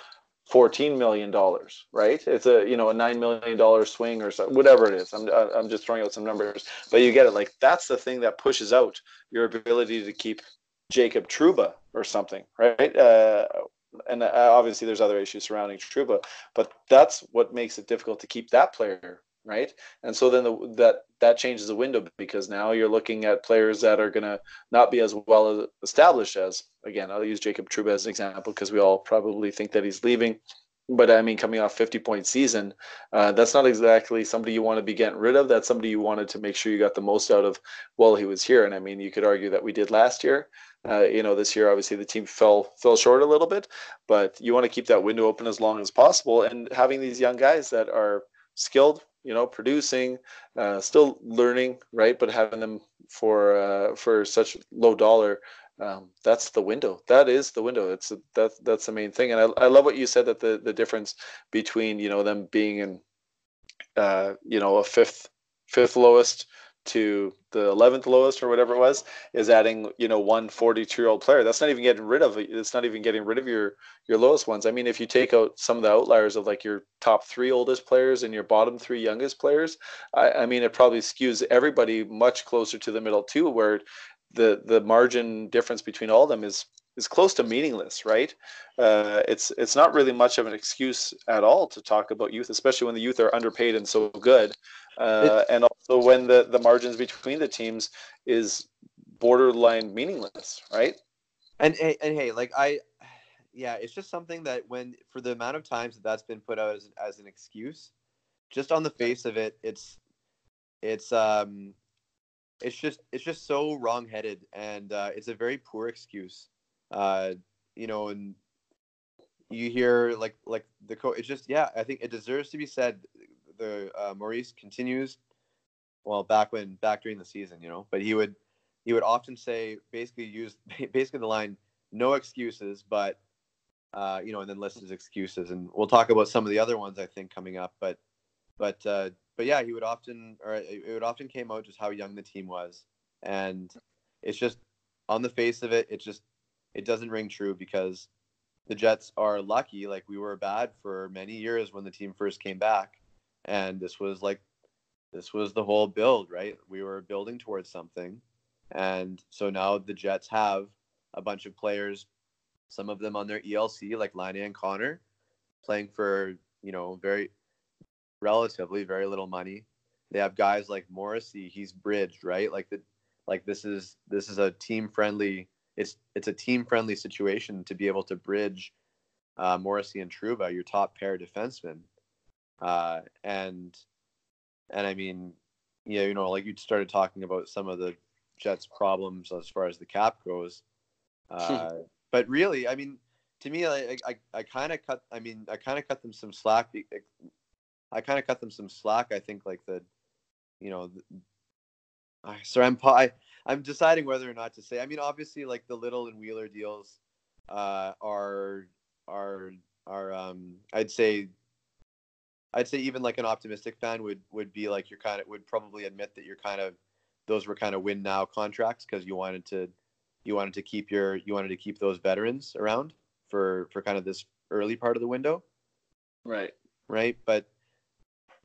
Speaker 3: fourteen million dollars, right? It's a you know a nine million dollar swing or so, whatever it is. I'm I'm just throwing out some numbers, but you get it. Like that's the thing that pushes out your ability to keep Jacob Trouba or something, right? Uh, and uh, obviously, there's other issues surrounding Trouba but that's what makes it difficult to keep that player, right? And so then the, that that changes the window because now you're looking at players that are going to not be as well established as. Again, I'll use Jacob Trouba as an example because we all probably think that he's leaving but I mean, coming off 50 point season, uh, that's not exactly somebody you want to be getting rid of. That's somebody you wanted to make sure you got the most out of while he was here. And I mean, you could argue that we did last year. Uh, you know, this year obviously the team fell fell short a little bit, but you want to keep that window open as long as possible. And having these young guys that are skilled, you know, producing, uh, still learning, right? But having them for uh, for such low dollar um, that's the window. That is the window. It's that's that's the main thing. And I, I love what you said that the the difference between you know them being in uh, you know a fifth fifth lowest to the 11th lowest or whatever it was is adding you know one 42 year old player that's not even getting rid of it's not even getting rid of your your lowest ones i mean if you take out some of the outliers of like your top three oldest players and your bottom three youngest players i, I mean it probably skews everybody much closer to the middle too where the the margin difference between all of them is is close to meaningless, right? Uh, it's it's not really much of an excuse at all to talk about youth, especially when the youth are underpaid and so good, uh, and also when the the margins between the teams is borderline meaningless, right?
Speaker 5: And and hey, like I, yeah, it's just something that when for the amount of times that that's been put out as as an excuse, just on the face of it, it's it's um it's just it's just so wrongheaded and uh, it's a very poor excuse uh, you know, and you hear like like the coach. It's just yeah, I think it deserves to be said. The uh, Maurice continues. Well, back when back during the season, you know, but he would he would often say basically use basically the line no excuses, but uh, you know, and then list his excuses, and we'll talk about some of the other ones I think coming up. But but uh, but yeah, he would often or it would often came out just how young the team was, and it's just on the face of it, it just it doesn't ring true because the Jets are lucky. Like we were bad for many years when the team first came back, and this was like this was the whole build, right? We were building towards something, and so now the Jets have a bunch of players, some of them on their ELC, like Laine and Connor, playing for you know very relatively very little money. They have guys like Morrissey, he's bridged, right? Like the like this is this is a team friendly it's it's a team friendly situation to be able to bridge uh, Morrissey and Trouba, your top pair defensemen, uh, and and I mean, yeah, you know, like you started talking about some of the Jets' problems as far as the cap goes, uh, but really, I mean, to me, I I, I kind of cut. I mean, I kind of cut them some slack. I kind of cut them some slack. I think like the, you know, the, so I'm I, I'm deciding whether or not to say. I mean, obviously, like the Little and Wheeler deals uh, are are are um, I'd say I'd say even like an optimistic fan would would be like you're kind of would probably admit that you're kind of those were kind of win now contracts because you wanted to you wanted to keep your you wanted to keep those veterans around for for kind of this early part of the window.
Speaker 3: Right.
Speaker 5: Right, but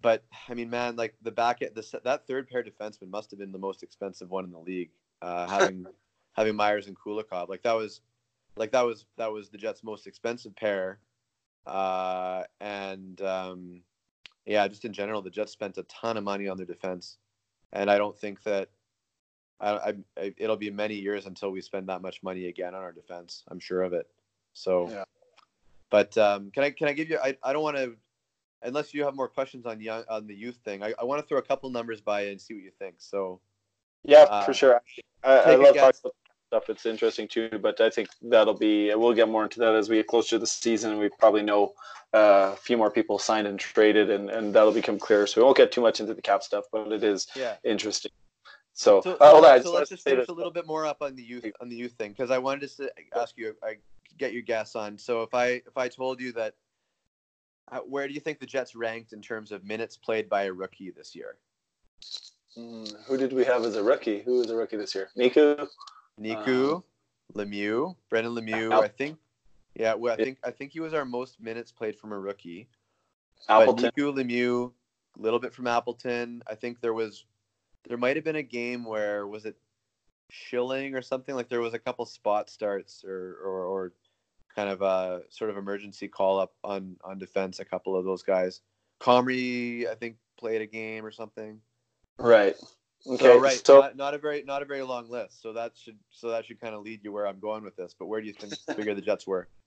Speaker 5: but I mean, man, like the back at the that third pair defenseman must have been the most expensive one in the league. Uh, having having Myers and Kulikov, like that was like that was that was the Jets' most expensive pair. Uh, and um, yeah, just in general, the Jets spent a ton of money on their defense, and I don't think that I, I, I, it'll be many years until we spend that much money again on our defense. I'm sure of it. So, yeah. but um, can I can I give you? I, I don't want to unless you have more questions on young on the youth thing, I, I want to throw a couple numbers by and see what you think. So,
Speaker 3: yeah, uh, for sure. I, I love talking about stuff. It's interesting too, but I think that'll be we'll get more into that as we get closer to the season. We probably know uh, a few more people signed and traded, and, and that'll become clearer. So we won't get too much into the cap stuff, but it is yeah. interesting. So,
Speaker 5: so, uh, so, so let's just finish a little bit more up on the youth on the youth thing because I wanted to ask you, I get your guess on. So if I if I told you that where do you think the Jets ranked in terms of minutes played by a rookie this year?
Speaker 3: Mm, who did we have as a rookie? Who was a rookie this year? Niku.
Speaker 5: Niku, um, Lemieux, Brendan Lemieux. Al- I think. Yeah, well, I think I think he was our most minutes played from a rookie. Appleton. But Niku Lemieux, a little bit from Appleton. I think there was, there might have been a game where was it Schilling or something like there was a couple spot starts or or, or kind of a sort of emergency call up on on defense. A couple of those guys, Comrie, I think played a game or something.
Speaker 3: Right.
Speaker 5: Okay. So, right. So, not, not, a very not a very long list. So that should so that should kind of lead you where I'm going with this. But where do you think figure the Jets were?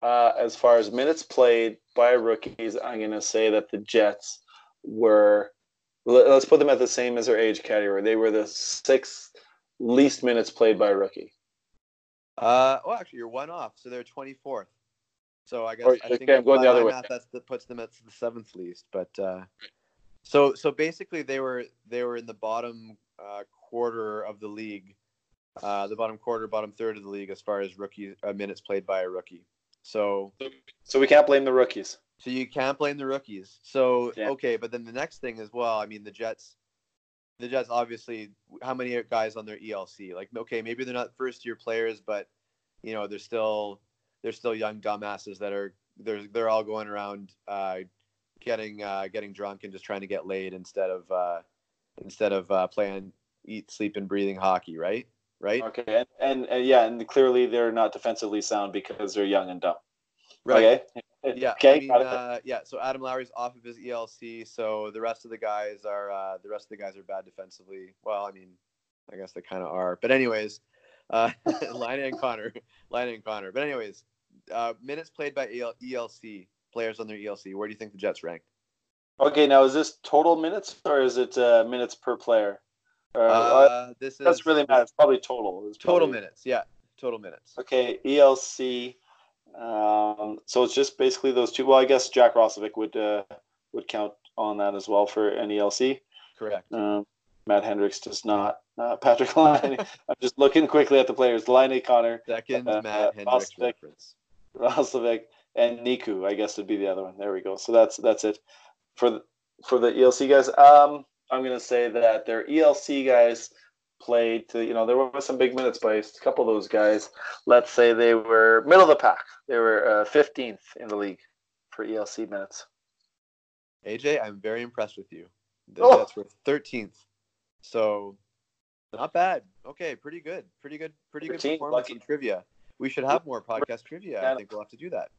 Speaker 3: Uh, as far as minutes played by rookies, I'm going to say that the Jets were. Let's put them at the same as their age category. They were the sixth least minutes played by a rookie.
Speaker 5: Uh, well, actually, you're one off, so they're 24th. So I guess or, I think okay, I'm going the other way. Math, that's that puts them at the seventh least. But uh, so so basically, they were they were in the bottom uh, quarter of the league uh, the bottom quarter, bottom third of the league as far as rookie uh, minutes played by a rookie. So,
Speaker 3: so we can't blame the rookies.
Speaker 5: So you can't blame the rookies. So yeah. okay, but then the next thing as well. I mean, the Jets, the Jets obviously. How many guys on their ELC? Like, okay, maybe they're not first year players, but you know they're still they're still young dumbasses that are they're they're all going around uh, getting uh, getting drunk and just trying to get laid instead of uh, instead of uh, playing eat sleep and breathing hockey, right? Right.
Speaker 3: Okay, and, and, and yeah, and clearly they're not defensively sound because they're young and dumb.
Speaker 5: Right.
Speaker 3: Okay.
Speaker 5: Yeah.
Speaker 3: Okay.
Speaker 5: I mean, uh, yeah. So Adam Lowry's off of his ELC. So the rest of the guys are uh, the rest of the guys are bad defensively. Well, I mean, I guess they kind of are. But anyways, uh, Laine and Connor, Laine and Connor. But anyways, uh, minutes played by EL- ELC players on their ELC. Where do you think the Jets ranked?
Speaker 3: Okay, now is this total minutes or is it uh, minutes per player?
Speaker 5: Uh, uh, this
Speaker 3: is that's really matter. It's probably total.
Speaker 5: It's total minutes. Yeah, total minutes.
Speaker 3: Okay, ELC. Um, so it's just basically those two. Well, I guess Jack Roslovic would uh, would count on that as well for an ELC.
Speaker 5: Correct.
Speaker 3: Um, Matt Hendricks does not. Uh, Patrik Laine. I'm just looking quickly at the players. Laine Connor.
Speaker 5: Second uh, Matt Hendricks Roslovic, reference.
Speaker 3: Roslovic and Niku, I guess would be the other one. There we go. So that's that's it for the, for the ELC guys. Um, I'm gonna say that their ELC guys played to you know there were some big minutes by a couple of those guys. Let's say they were middle of the pack. They were uh, 15th in the league for ELC minutes.
Speaker 5: AJ, I'm very impressed with you. The oh. Jets were 13th, so not bad. Okay, pretty good, pretty good, pretty good performance lucky. in trivia. We should have more podcast trivia. I think we'll have to do that.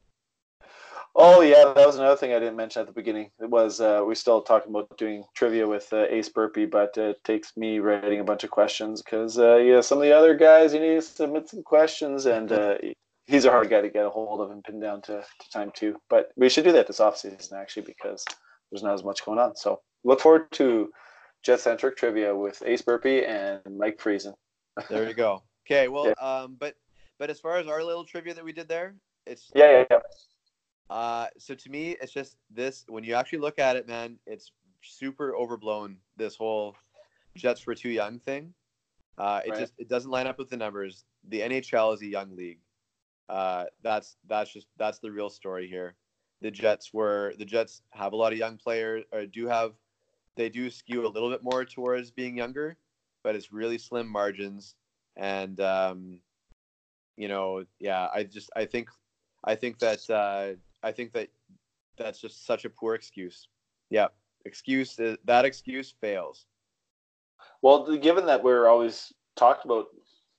Speaker 3: Oh yeah, that was another thing I didn't mention at the beginning. It was uh, we still talking about doing trivia with uh, Ace Burpee, but it takes me writing a bunch of questions because uh, yeah, some of the other guys you need to submit some questions, and uh, he's a hard guy to get a hold of and pin down to, to time too. But we should do that this off season actually because there's not as much going on. So look forward to Jet Centric trivia with Ace Burpee and Mike Friesen.
Speaker 5: there you go. Okay, well, yeah. um, but but as far as our little trivia that we did there, it's
Speaker 3: yeah, yeah, yeah.
Speaker 5: Uh, so to me, it's just this. When you actually look at it, man, it's super overblown. This whole Jets for too young thing. Uh, it right. just it doesn't line up with the numbers. The NHL is a young league. Uh, that's that's just that's the real story here. The Jets were the Jets have a lot of young players, or do have they do skew a little bit more towards being younger, but it's really slim margins. And um, you know, yeah, I just I think I think that uh, I think that that's just such a poor excuse. Yeah, excuse uh, that excuse fails.
Speaker 3: Well, given that we're always talked about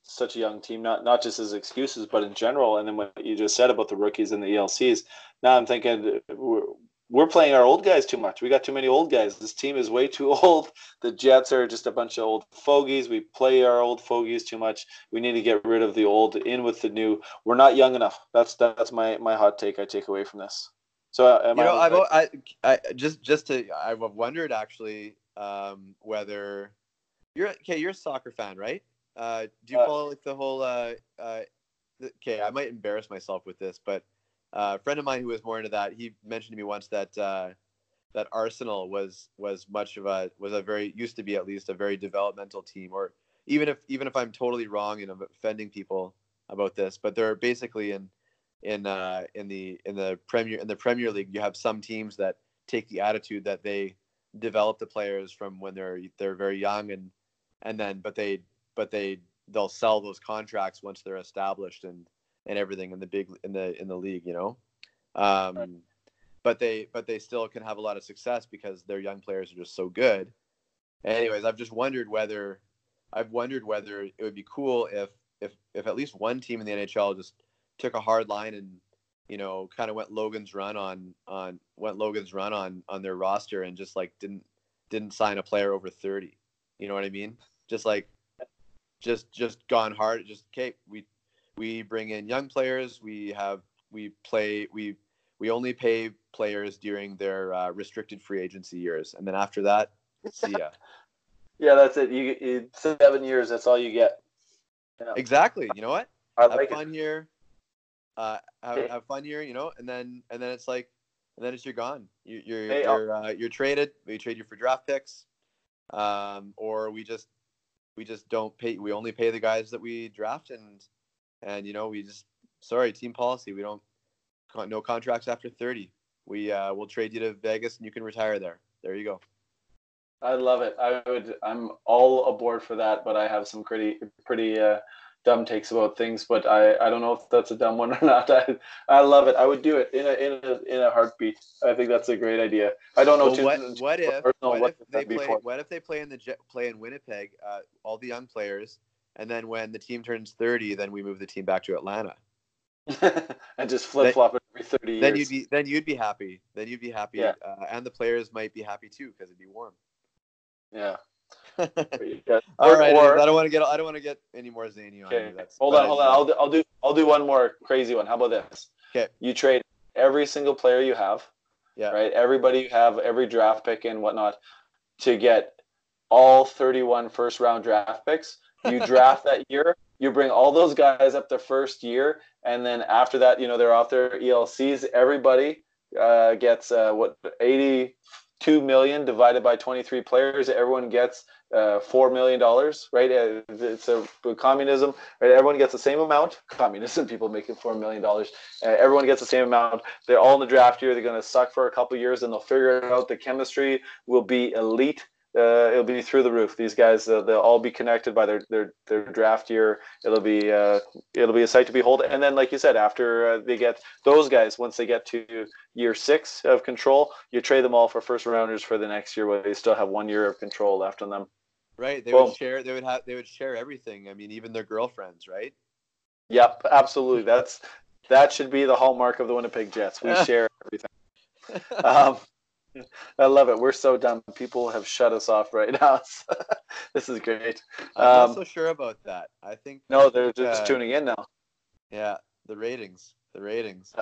Speaker 3: such a young team, not not just as excuses, but in general, and then what you just said about the rookies and the ELCs, now I'm thinking uh, we're, playing our old guys too much. We got too many old guys. This team is way too old. The Jets are just a bunch of old fogies. We play our old fogies too much. We need to get rid of the old, in with the new. We're not young enough. That's that's my my hot take. I take away from this. So uh,
Speaker 5: you know, I've I, I just just to I've wondered actually um, whether you're okay. You're a soccer fan, right? Uh, do you uh, follow like the whole? Uh, uh, okay, I might embarrass myself with this, but uh, a friend of mine who was more into that, he mentioned to me once that uh, that Arsenal was was much of a was a very used to be at least a very developmental team. Or even if even if I'm totally wrong and I'm offending people about this, but they're basically in in uh, in the in the Premier in the Premier League, you have some teams that take the attitude that they develop the players from when they're they're very young and and then but they but they they'll sell those contracts once they're established and and everything in the big in the in the league, you know. Um. But they but they still can have a lot of success because their young players are just so good. Anyways, I've just wondered whether I've wondered whether it would be cool if if if at least one team in the NHL just took a hard line and you know kind of went Logan's run on on went Logan's run on on their roster and just like didn't didn't sign a player over 30. You know what I mean? Just like just just gone hard. Just okay, we we bring in young players. We have we play we we only pay players during their uh, restricted free agency years, and then after that, see ya.
Speaker 3: yeah, that's it. You, you, seven years. That's all you get.
Speaker 5: Yeah. Exactly. You know what? I have fun it. here. Uh, have, have fun here. You know, and then and then it's like, and then it's you're gone. You, you're hey, you're uh, you're traded. We trade you for draft picks, um, or we just we just don't pay. We only pay the guys that we draft, and and you know we just sorry team policy. We don't no contracts after thirty. We uh, will trade you to Vegas, and you can retire there. There you go.
Speaker 3: I love it. I would. I'm all aboard for that, but I have some pretty pretty uh, dumb takes about things. But I, I don't know if that's a dumb one or not. I, I love it. I would do it in a in a in a heartbeat. I think that's a great idea. I don't know.
Speaker 5: Well, what, what if what, if they play what if they play in the play in Winnipeg? Uh, all the young players, and then when the team turns thirty, then we move the team back to Atlanta.
Speaker 3: and just flip flop it every thirty
Speaker 5: years. Then you'd be then you'd be happy. Then you'd be happy, yeah. uh, and the players might be happy too because it'd be warm.
Speaker 3: Yeah.
Speaker 5: All right, or, I don't want to get I don't want to get any more zany
Speaker 3: on you. That's, hold on, hold on. I'll do, I'll do I'll do one more crazy one. How about this?
Speaker 5: Okay.
Speaker 3: You trade every single player you have.
Speaker 5: Yeah.
Speaker 3: Right. Everybody you have, every draft pick and whatnot, to get all 31 first round draft picks. You draft that year. You bring all those guys up the first year, and then after that, you know they're off their ELCs. Everybody uh, gets uh, what 82 million divided by 23 players. Everyone gets uh, four million dollars, right? Uh, it's a communism, right? Everyone gets the same amount. Communism people making four million dollars. Uh, everyone gets the same amount. They're all in the draft year. They're going to suck for a couple years, and they'll figure out. The chemistry will be elite. Uh, it'll be through the roof. These guys, uh, they'll all be connected by their their, their draft year. It'll be uh, it'll be a sight to behold. And then, like you said, after uh, they get those guys, once they get to year six of control, you trade them all for first rounders for the next year, where they still have one year of control left on them.
Speaker 5: Right. They well, would share. They would have. They would share everything. I mean, even their girlfriends. Right.
Speaker 3: Yep. Absolutely. That's that should be the hallmark of the Winnipeg Jets. We share everything. Um, I love it. We're so dumb. People have shut us off right now. this is great.
Speaker 5: I'm um, not so sure about that. I think
Speaker 3: no, they're just uh, tuning in now.
Speaker 5: Yeah, the ratings. The ratings.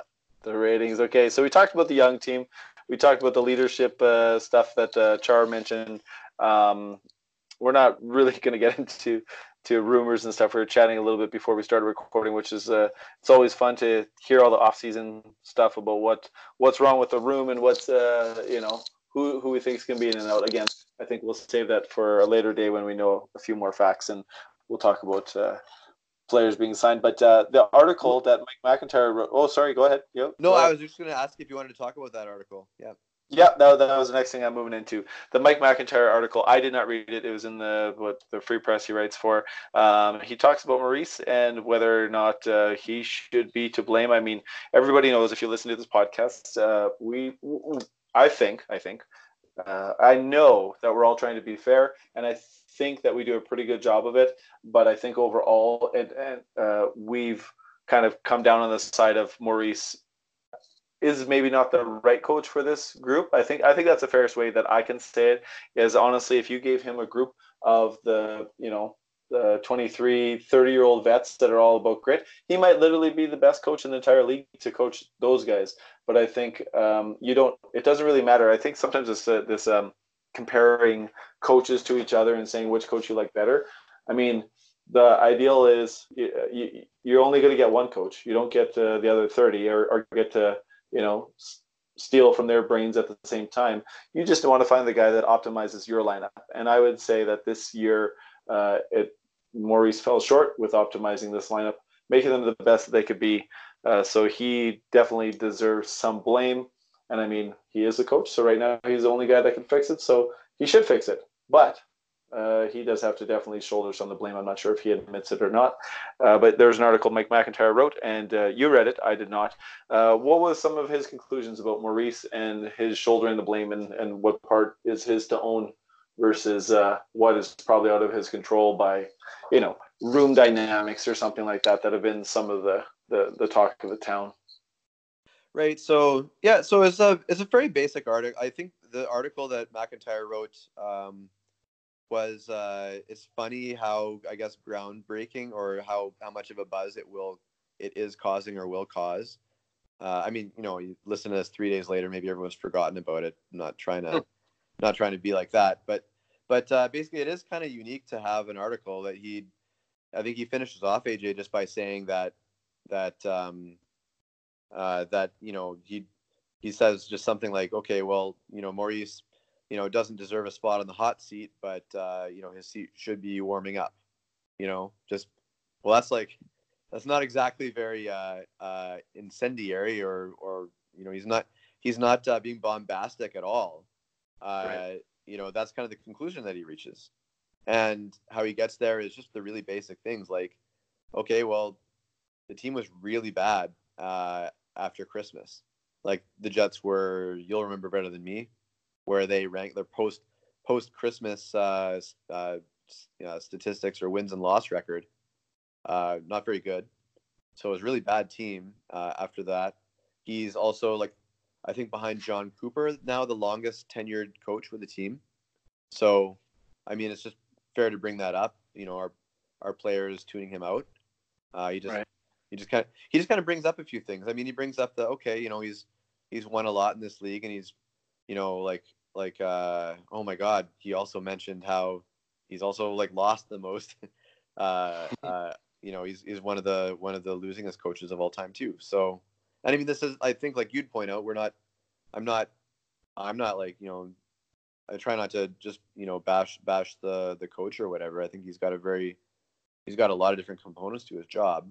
Speaker 3: The ratings. Okay, so we talked about the young team. We talked about the leadership uh, stuff that uh, Char mentioned. Um, we're not really going to get into to rumors and stuff. We were chatting a little bit before we started recording, which is uh, it's always fun to hear all the off-season stuff about what what's wrong with the room and what's uh, you know who who we think is going to be in and out. Again, I think we'll save that for a later day when we know a few more facts and we'll talk about uh, players being signed. But uh, the article that Mike McIntyre wrote. Oh, sorry. Go ahead. Yep.
Speaker 5: No, I was just going to ask if you wanted to talk about that article. Yeah.
Speaker 3: Yeah, that, that was the next thing I'm moving into. The Mike McIntyre article, I did not read it. It was in the what the free press he writes for. Um, he talks about Maurice and whether or not uh, he should be to blame. I mean, everybody knows if you listen to this podcast, uh, we, I think, I think, uh, I know that we're all trying to be fair, and I think that we do a pretty good job of it. But I think overall, and, and uh, we've kind of come down on the side of Maurice is maybe not the right coach for this group. I think I think that's the fairest way that I can say it. Is honestly, if you gave him a group of the you know the 23, 30 year old vets that are all about grit, he might literally be the best coach in the entire league to coach those guys. But I think um, you don't. It doesn't really matter. I think sometimes it's uh, this um, comparing coaches to each other and saying which coach you like better. I mean, the ideal is you, you, are only going to get one coach. You don't get uh, the other 30 or, or get to you know, steal from their brains at the same time. You just want to find the guy that optimizes your lineup. And I would say that this year, uh, it Maurice fell short with optimizing this lineup, making them the best they could be. Uh, so he definitely deserves some blame. And I mean, he is a coach, so right now he's the only guy that can fix it. So he should fix it. But uh, he does have to definitely shoulder some of the blame. I'm not sure if he admits it or not. Uh, but there's an article Mike McIntyre wrote, and uh, you read it. I did not. Uh, what was some of his conclusions about Maurice and his shouldering the blame, and, and what part is his to own versus uh, what is probably out of his control by, you know, room dynamics or something like that that have been some of the the, the talk of the town.
Speaker 5: Right. So yeah. So it's a it's a very basic article. I think the article that McIntyre wrote. Um, was uh, it's funny how I guess groundbreaking or how how much of a buzz it will it is causing or will cause. Uh, I mean, you know, you listen to this three days later, maybe everyone's forgotten about it. I'm not trying to not trying to be like that, but but uh, basically, it is kind of unique to have an article that he. I think he finishes off AJ just by saying that that um, uh, that you know he he says just something like, okay, well, you know, Maurice you know, doesn't deserve a spot on the hot seat, but uh, you know, his seat should be warming up. You know, just well, that's like that's not exactly very uh, uh, incendiary or or you know, he's not he's not uh, being bombastic at all. Uh, right. You know, that's kind of the conclusion that he reaches, and how he gets there is just the really basic things like, okay, well, the team was really bad uh, after Christmas. Like the Jets were, you'll remember better than me, where they rank their post post Christmas uh, uh, statistics or wins and loss record. Uh, not very good. So it was really bad team uh, after that. He's also like, I think behind Jon Cooper now the longest tenured coach with the team. So, I mean, it's just fair to bring that up. You know, our our players tuning him out. Uh, he just right. he just kind of he just kind of brings up a few things. I mean, he brings up the okay, you know, he's he's won a lot in this league, and he's you know like like uh oh my god, he also mentioned how he's also like lost the most. uh, uh, you know, he's he's one of the one of the losingest coaches of all time too. So, and I mean, this is I think like you'd point out, we're not, I'm not, I'm not like you know, I try not to just you know bash bash the the coach or whatever. I think he's got a very, he's got a lot of different components to his job,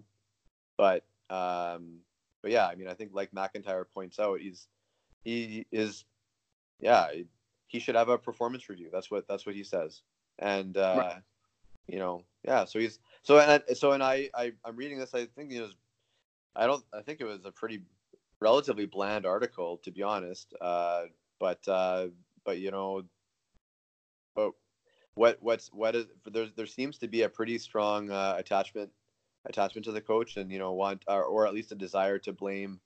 Speaker 5: but um, but yeah, I mean, I think like McIntyre points out, he's he is, yeah, he should have a performance review. That's what that's what he says, and uh, right. you know, yeah. So he's so and so and I, I I'm reading this. I think it was, I don't. I think it was a pretty relatively bland article to be honest. Uh, but uh, but you know, but what what's what is there? There seems to be a pretty strong uh, attachment attachment to the coach and you know want or, or at least a desire to blame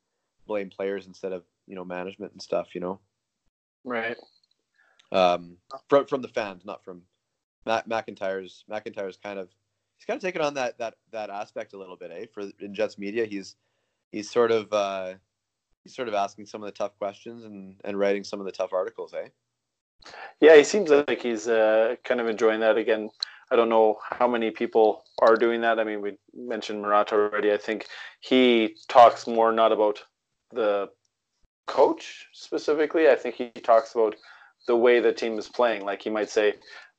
Speaker 5: blame players instead of you know management and stuff you know
Speaker 3: right
Speaker 5: um from from the fans not from Mac, McIntyre's McIntyre's kind of he's kind of taken on that that that aspect a little bit eh for in Jets media he's he's sort of uh he's sort of asking some of the tough questions and and writing some of the tough articles eh
Speaker 3: yeah he seems like he's uh kind of enjoying that again I don't know how many people are doing that. I mean, we mentioned Murata already. I think he talks more not about the coach specifically. I think he talks about the way the team is playing. Like he might say,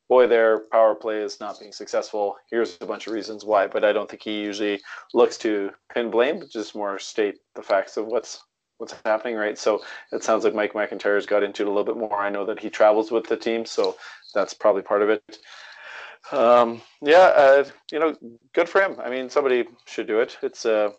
Speaker 3: boy, their power play is not being successful. Here's a bunch of reasons why. But I don't think he usually looks to pin blame, but just more state the facts of what's what's happening, right? So it sounds like Mike McIntyre's got into it a little bit more. I know that he travels with the team, so that's probably part of it. Um, yeah, uh, you know, good for him. I mean, somebody should do it. It's uh,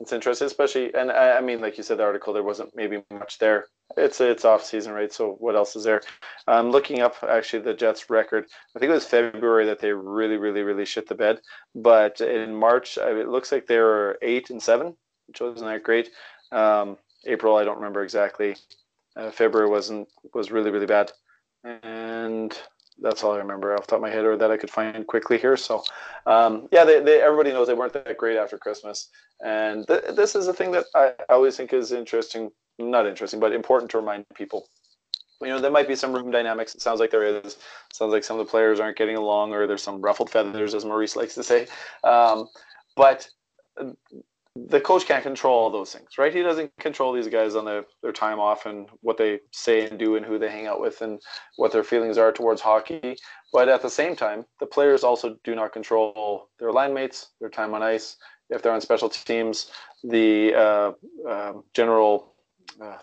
Speaker 3: it's interesting, especially, and I, I mean, like you said, the article there wasn't maybe much there. It's it's off season, right? So what else is there? I'm looking up actually the Jets record. I think it was February that they really, really, really shit the bed. But in March, it looks like they were eight and seven, which wasn't that great. Um, April, I don't remember exactly. Uh, February wasn't was really, really bad. And that's all I remember off the top of my head, or that I could find quickly here. So, um, yeah, they, they, everybody knows they weren't that great after Christmas, and th- this is a thing that I always think is interesting, not interesting, but important to remind people. You know, there might be some room dynamics. It sounds like there is. It sounds like some of the players aren't getting along, or there's some ruffled feathers, as Maurice likes to say. Um, but the coach can't control all those things, right? He doesn't control these guys on their, their time off and what they say and do and who they hang out with and what their feelings are towards hockey. But at the same time, the players also do not control their line mates, their time on ice, if they're on special teams, the uh, uh, general uh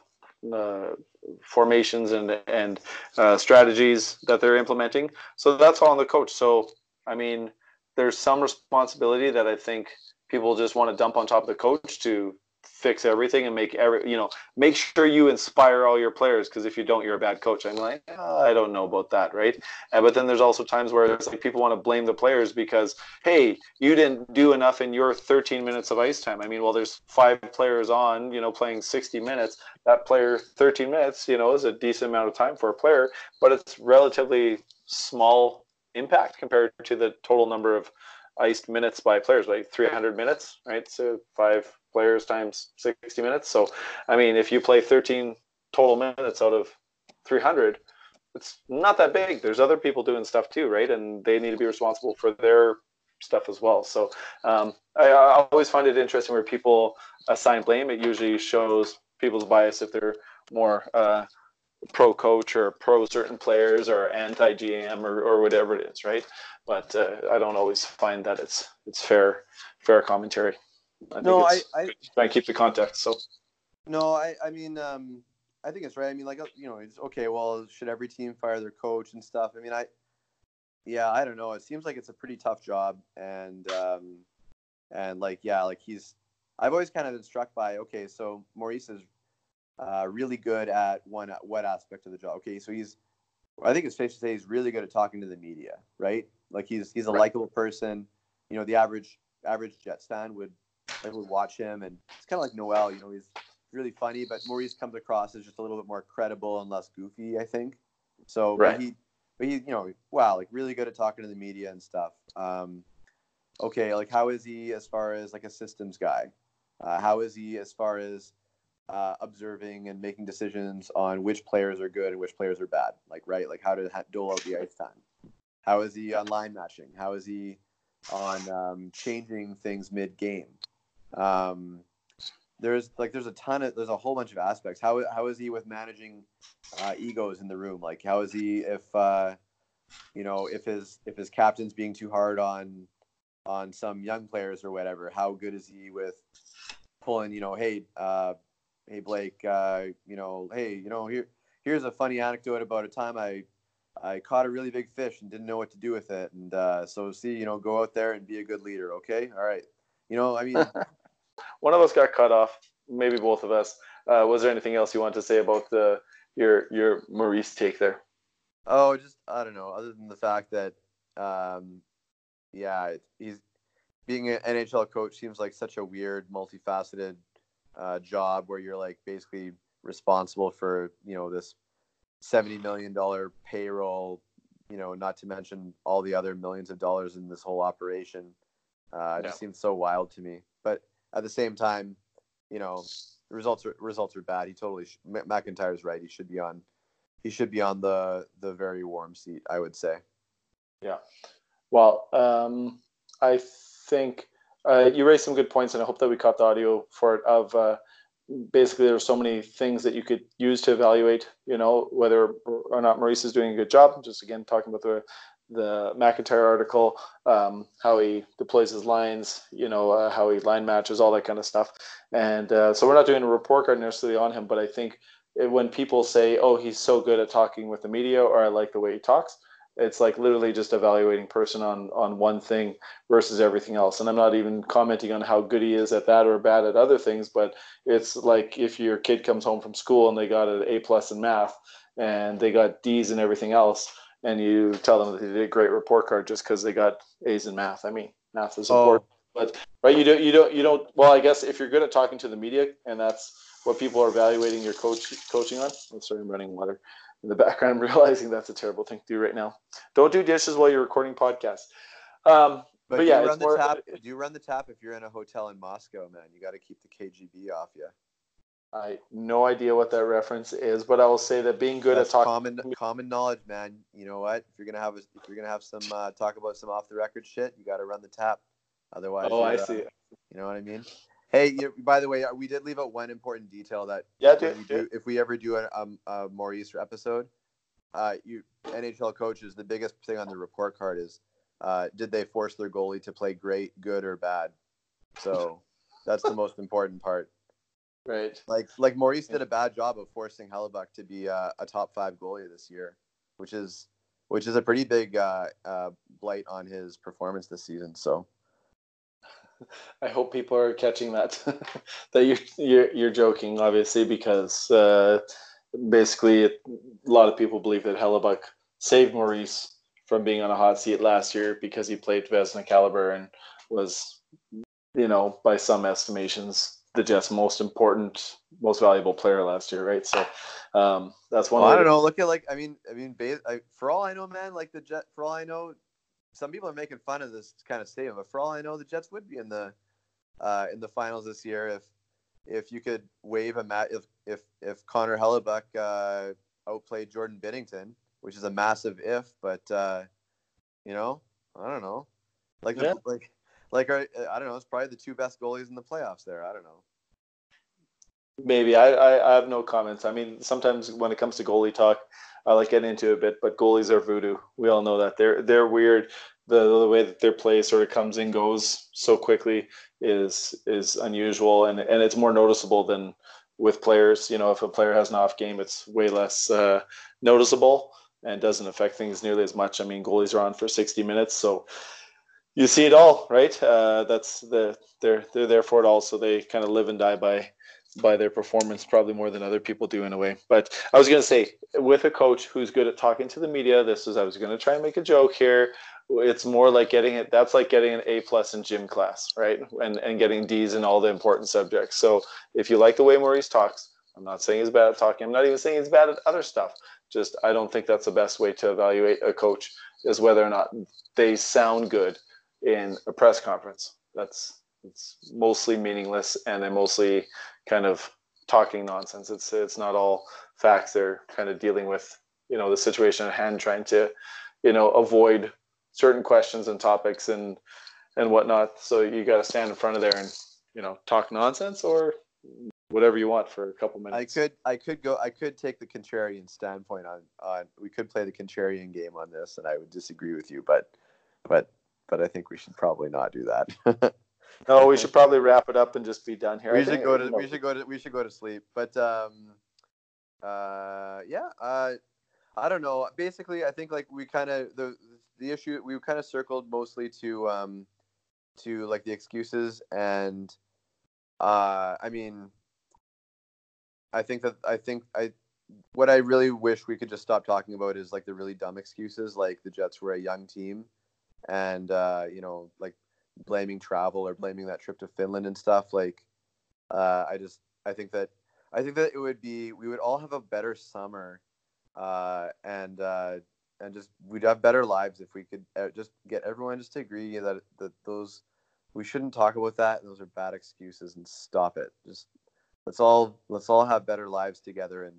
Speaker 3: formations and and uh, strategies that they're implementing. So that's all on the coach. So I mean, there's some responsibility that I think people just want to dump on top of the coach to fix everything and make every you know make sure you inspire all your players because if you don't you're a bad coach. I'm like oh, i don't know about that right? But then there's also times where it's like people want to blame the players because hey you didn't do enough in your 13 minutes of ice time. I mean well there's five players on you know playing 60 minutes. That player 13 minutes you know is a decent amount of time for a player but it's relatively small impact compared to the total number of iced minutes by players, like 300 minutes, right? So five players times 60 minutes. So, I mean, if you play 13 total minutes out of 300, it's not that big. There's other people doing stuff too, right? And they need to be responsible for their stuff as well. So um, I, I, always find it interesting where people assign blame. It usually shows people's bias if they're more uh, pro coach or pro certain players or anti GM or, or whatever it is, right? But uh, I don't always find that it's it's fair fair commentary.
Speaker 5: I no, I, I
Speaker 3: try and keep the context. So
Speaker 5: no, I I mean um, I think it's right. I mean like you know it's okay. Well, should every team fire their coach and stuff? I mean I yeah I don't know. It seems like it's a pretty tough job and um, and like yeah like he's I've always kind of been struck by okay so Maurice is uh, really good at one what aspect of the job. Okay, so he's I think it's safe to say he's really good at talking to the media, right? Like he's he's a right. likable person. You know, the average average Jets fan would like would watch him, and it's kind of like Noel. You know, he's really funny, but Maurice comes across as just a little bit more credible and less goofy. I think. So, right. but he, but he, you know, wow, like really good at talking to the media and stuff. Um, okay, like how is he as far as like a systems guy? Uh, how is he as far as uh, observing and making decisions on which players are good and which players are bad. Like, right, like how to ha- dole out the ice time. How is he on line matching? How is he on um, changing things mid game? Um, there's like there's a ton of there's a whole bunch of aspects. How how is he with managing uh, egos in the room? Like how is he if uh, you know if his if his captain's being too hard on on some young players or whatever? How good is he with pulling you know hey uh, hey Blake, uh, you know, hey, you know, here here's a funny anecdote about a time I I caught a really big fish and didn't know what to do with it, and uh, so see, you know, go out there and be a good leader. Okay, all right, you know, I mean,
Speaker 3: one of us got cut off, maybe both of us. Uh, was there anything else you want to say about the your your Maurice take there?
Speaker 5: Oh, just I don't know. Other than the fact that, um, yeah, he's being an NHL coach seems like such a weird, multifaceted uh, job where you're like basically responsible for you know this seventy million dollar payroll. You know, not to mention all the other millions of dollars in this whole operation. Uh, it yeah. just seems so wild to me. But at the same time, you know, the results are results are bad. He totally sh- McIntyre's right. He should be on. He should be on the the very warm seat. I would say.
Speaker 3: Yeah. Well, um, I think uh, you raised some good points, and I hope that we caught the audio for it. Of uh, basically, there are so many things that you could use to evaluate. You know whether or not Maurice is doing a good job. Just again talking about the the McIntyre article, um, how he deploys his lines, you know, uh, how he line matches, all that kind of stuff. And uh, so we're not doing a report card necessarily on him, but I think when people say, "Oh, he's so good at talking with the media," or "I like the way he talks," it's like literally just evaluating person on on one thing versus everything else. And i'm not even commenting on how good he is at that or bad at other things but it's like if your kid comes home from school and they got an a plus in math and they got d's and everything else and you tell them that they did a great report card just because they got a's in math. I mean math is oh. important oh. but right you don't you don't you don't well i guess if you're good at talking to the media and that's what people are evaluating your coach coaching on i'm sorry i'm running water in the background. I'm realizing that's a terrible thing to do right now. Don't do dishes while you're recording podcasts. Um, but, but yeah,
Speaker 5: run the tap. Do you run the tap if you're in a hotel in Moscow, man? You got to keep the KGB off you.
Speaker 3: I no idea what that reference is, but I will say that being good That's at talking
Speaker 5: common common knowledge, man. You know what? If you're gonna have a, if you're gonna have some uh, talk about some off the record shit, you got to run the tap. Otherwise,
Speaker 3: oh, I
Speaker 5: uh,
Speaker 3: see.
Speaker 5: You know what I mean? Hey, you, by the way, uh, we did leave out one important detail that
Speaker 3: yeah, do, we
Speaker 5: do, if we ever do a, um, a Maurice episode, uh, you NHL coaches, the biggest thing on the report card is uh, did they force their goalie to play great, good, or bad? So that's the most important part.
Speaker 3: Right.
Speaker 5: Like like Maurice did a bad job of forcing Hellebuyck to be uh, a top five goalie this year, which is which is a pretty big uh, uh, blight on his performance this season. So
Speaker 3: I hope people are catching that that you're, you're, you're joking, obviously, because uh, basically a lot of people believe that Hellebuyck saved Maurice from being on a hot seat last year because he played Vezina caliber and was, you know, by some estimations, the Jets' most important, most valuable player last year, right? So um, that's one.
Speaker 5: Well, I don't know. Look at like I mean, I mean, for all I know, man, like the Jet. For all I know, some people are making fun of this kind of statement, but for all I know, the Jets would be in the uh, in the finals this year if if you could wave a mat if if if Connor Hellebuyck uh, outplayed Jordan Binnington, which is a massive if, but uh, you know, I don't know, like yeah. like like uh, I don't know, it's probably the two best goalies in the playoffs there. I don't know.
Speaker 3: Maybe I, I, I have no comments. I mean, sometimes when it comes to goalie talk, I like getting into a bit, but goalies are voodoo. We all know that they're they're weird. The the way that their play sort of comes and goes so quickly is is unusual, and and it's more noticeable than with players. You know, if a player has an off game, it's way less uh, noticeable and doesn't affect things nearly as much. I mean, goalies are on for 60 minutes, so you see it all, right? Uh, that's the they're they're there for it all, so they kind of live and die by by their performance probably more than other people do in a way. But I was going to say, with a coach who's good at talking to the media, this is I was going to try and make a joke here. It's more like getting it. That's like getting an A plus in gym class, right? And and getting D's in all the important subjects. So if you like the way Maurice talks, I'm not saying he's bad at talking. I'm not even saying he's bad at other stuff. Just I don't think that's the best way to evaluate a coach is whether or not they sound good in a press conference. That's it's mostly meaningless and they're mostly kind of talking nonsense. It's it's not all facts. They're kind of dealing with you know the situation at hand, trying to you know avoid certain questions and topics and and whatnot. So you got to stand in front of there and you know talk nonsense or whatever you want for a couple minutes.
Speaker 5: I could I could go I could take the contrarian standpoint on on we could play the contrarian game on this and I would disagree with you but but but I think we should probably not do that.
Speaker 3: no, we should probably wrap it up and just be done here.
Speaker 5: We I should go to we should go to we should go to sleep. But um uh yeah, uh I don't know. Basically, I think like we kind of the the issue we kind of circled mostly to um to like the excuses and uh I mean I think that I think I what I really wish we could just stop talking about is like the really dumb excuses, like the Jets were a young team, and uh, you know, like blaming travel or blaming that trip to Finland and stuff. Like, uh, I just I think that I think that it would be we would all have a better summer, uh, and uh, and just we'd have better lives if we could uh, just get everyone just to agree that that those we shouldn't talk about that. Those are bad excuses and stop it. Just let's all let's all have better lives together and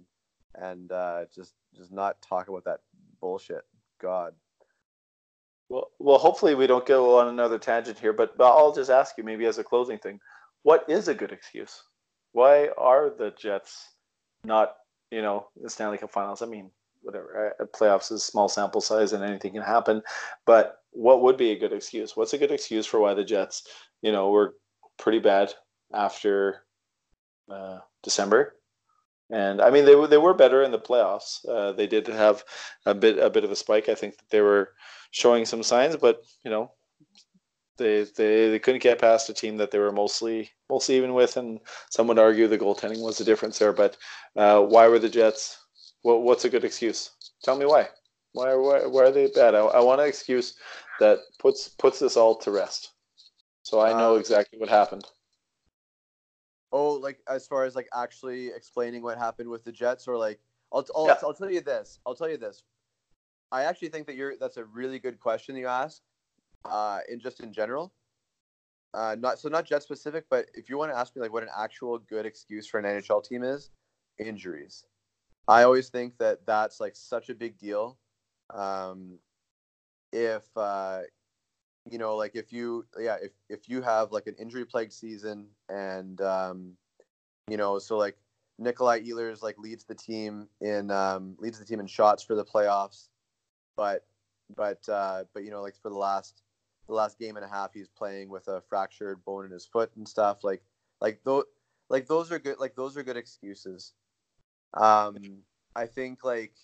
Speaker 5: and uh, just just not talk about that bullshit. God.
Speaker 3: Well, well, hopefully we don't go on another tangent here, but, but I'll just ask you maybe as a closing thing, what is a good excuse? Why are the Jets not, you know, the Stanley Cup Finals? I mean, whatever. Playoffs is small sample size and anything can happen, but what would be a good excuse? What's a good excuse for why the Jets, you know, were pretty bad after uh, December. And I mean, they were they were better in the playoffs. Uh, they did have a bit a bit of a spike. I think that they were showing some signs, but you know, they they, they couldn't get past a team that they were mostly mostly even with, and some would argue the goaltending was the difference there. But uh, why were the Jets? What what's a good excuse? Tell me why. Why why, why are they bad? I, I want an excuse that puts puts this all to rest, so I know uh, exactly what happened.
Speaker 5: Oh, like as far as like actually explaining what happened with the Jets, or like I'll I'll, yeah. I'll tell you this. I'll tell you this. I actually think that you're that's a really good question you ask, uh, in just in general. Uh, not so not Jet specific, but if you want to ask me like what an actual good excuse for an NHL team is, injuries. I always think that that's like such a big deal. Um, if uh, you know, like if you, yeah, if if you have like an injury plagued season and, um, you know, so like Nikolai Ehlers like leads the team in um, leads the team in shots for the playoffs, but but uh, but you know, like for the last the last game and a half, he's playing with a fractured bone in his foot and stuff. Like like those like those are good like those are good excuses. Um, I think like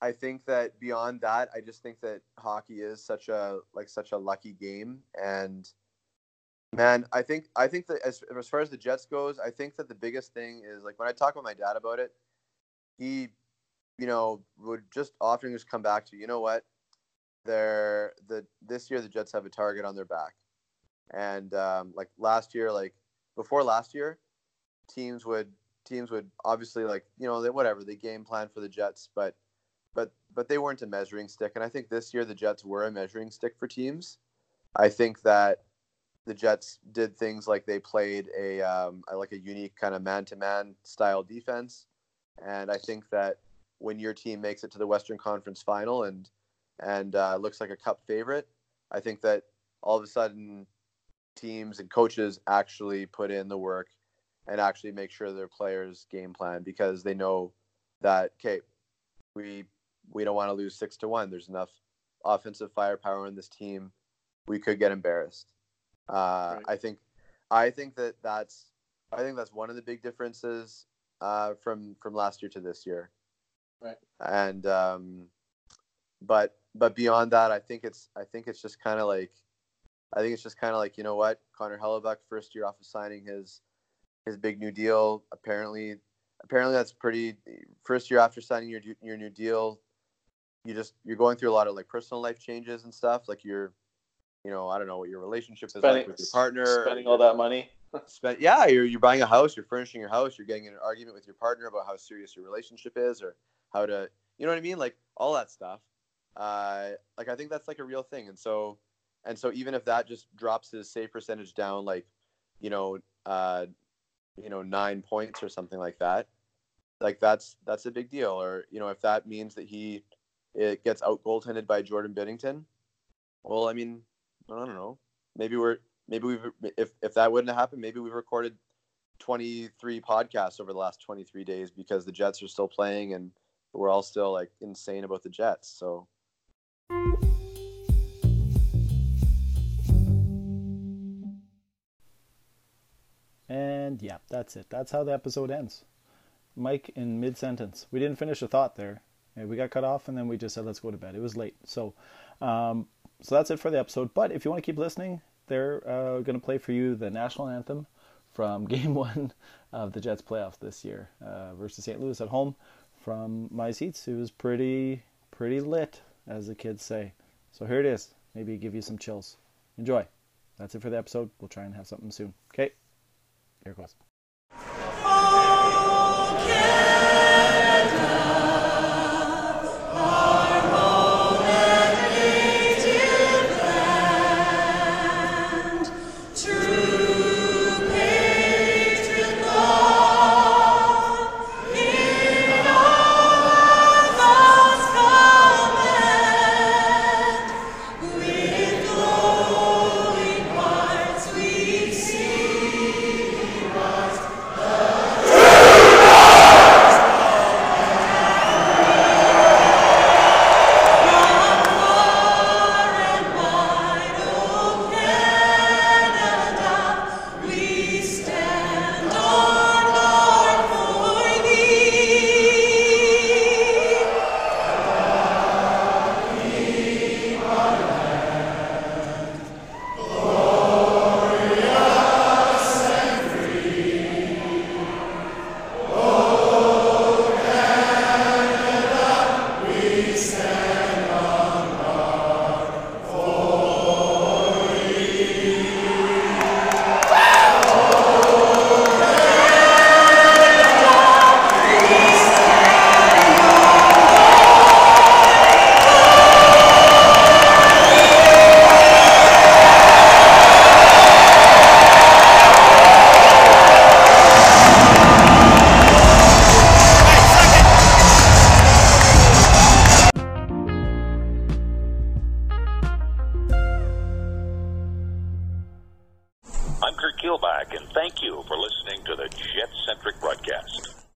Speaker 5: I think that beyond that, I just think that hockey is such a like such a lucky game, and man, I think I think that as as far as the Jets goes, I think that the biggest thing is like when I talk with my dad about it, he, you know, would just often just come back to you know what, they're the this year the Jets have a target on their back, and um, like last year, like before last year, teams would teams would obviously like you know they, whatever they game plan for the Jets, but but but they weren't a measuring stick. And I think this year the Jets were a measuring stick for teams. I think that the Jets did things like they played a, um, like a unique kind of man-to-man style defense, and I think that when your team makes it to the Western Conference Final and and uh, looks like a Cup favorite, I think that all of a sudden teams and coaches actually put in the work and actually make sure their players game plan because they know that okay, we we don't want to lose six to one. There's enough offensive firepower in this team. We could get embarrassed. Uh, right. I think I think that that's I think that's one of the big differences uh, from from last year to this year.
Speaker 6: Right.
Speaker 5: And um, but but beyond that, I think it's I think it's just kind of like I think it's just kind of like you know what Connor Hellebuyck first year off of signing his his big new deal. Apparently, apparently that's pretty first year after signing your your new deal. You just you're going through a lot of like personal life changes and stuff. Like you're, you know, I don't know what your relationship
Speaker 6: spending,
Speaker 5: is like with your partner.
Speaker 6: Spending all that money.
Speaker 5: spend, yeah, you're you're buying a house. You're furnishing your house. You're getting in an argument with your partner about how serious your relationship is or how to, you know what I mean? Like all that stuff. Uh, like I think that's like a real thing. And so, and so even if that just drops his save percentage down, like, you know, uh, you know, nine points or something like that, like that's that's a big deal. Or you know, if that means that he it gets out goaltended by Jordan Binnington, well, I mean, I don't know. Maybe we're maybe we've if if that wouldn't have happened, maybe we've recorded 23 podcasts over the last 23 days because the Jets are still playing and we're all still like insane about the Jets. So
Speaker 3: And yeah, that's it. That's how the episode ends. Mike in mid sentence. We didn't finish a thought there. We got cut off, and then we just said, "Let's go to bed." It was late, so um, so that's it for the episode. But if you want to keep listening, they're uh, going to play for you the national anthem from Game One of the Jets playoffs this year uh, versus St. Louis at home. From my seats, it was pretty pretty lit, as the kids say. So here it is. Maybe give you some chills. Enjoy. That's it for the episode. We'll try and have something soon. Okay. Here goes.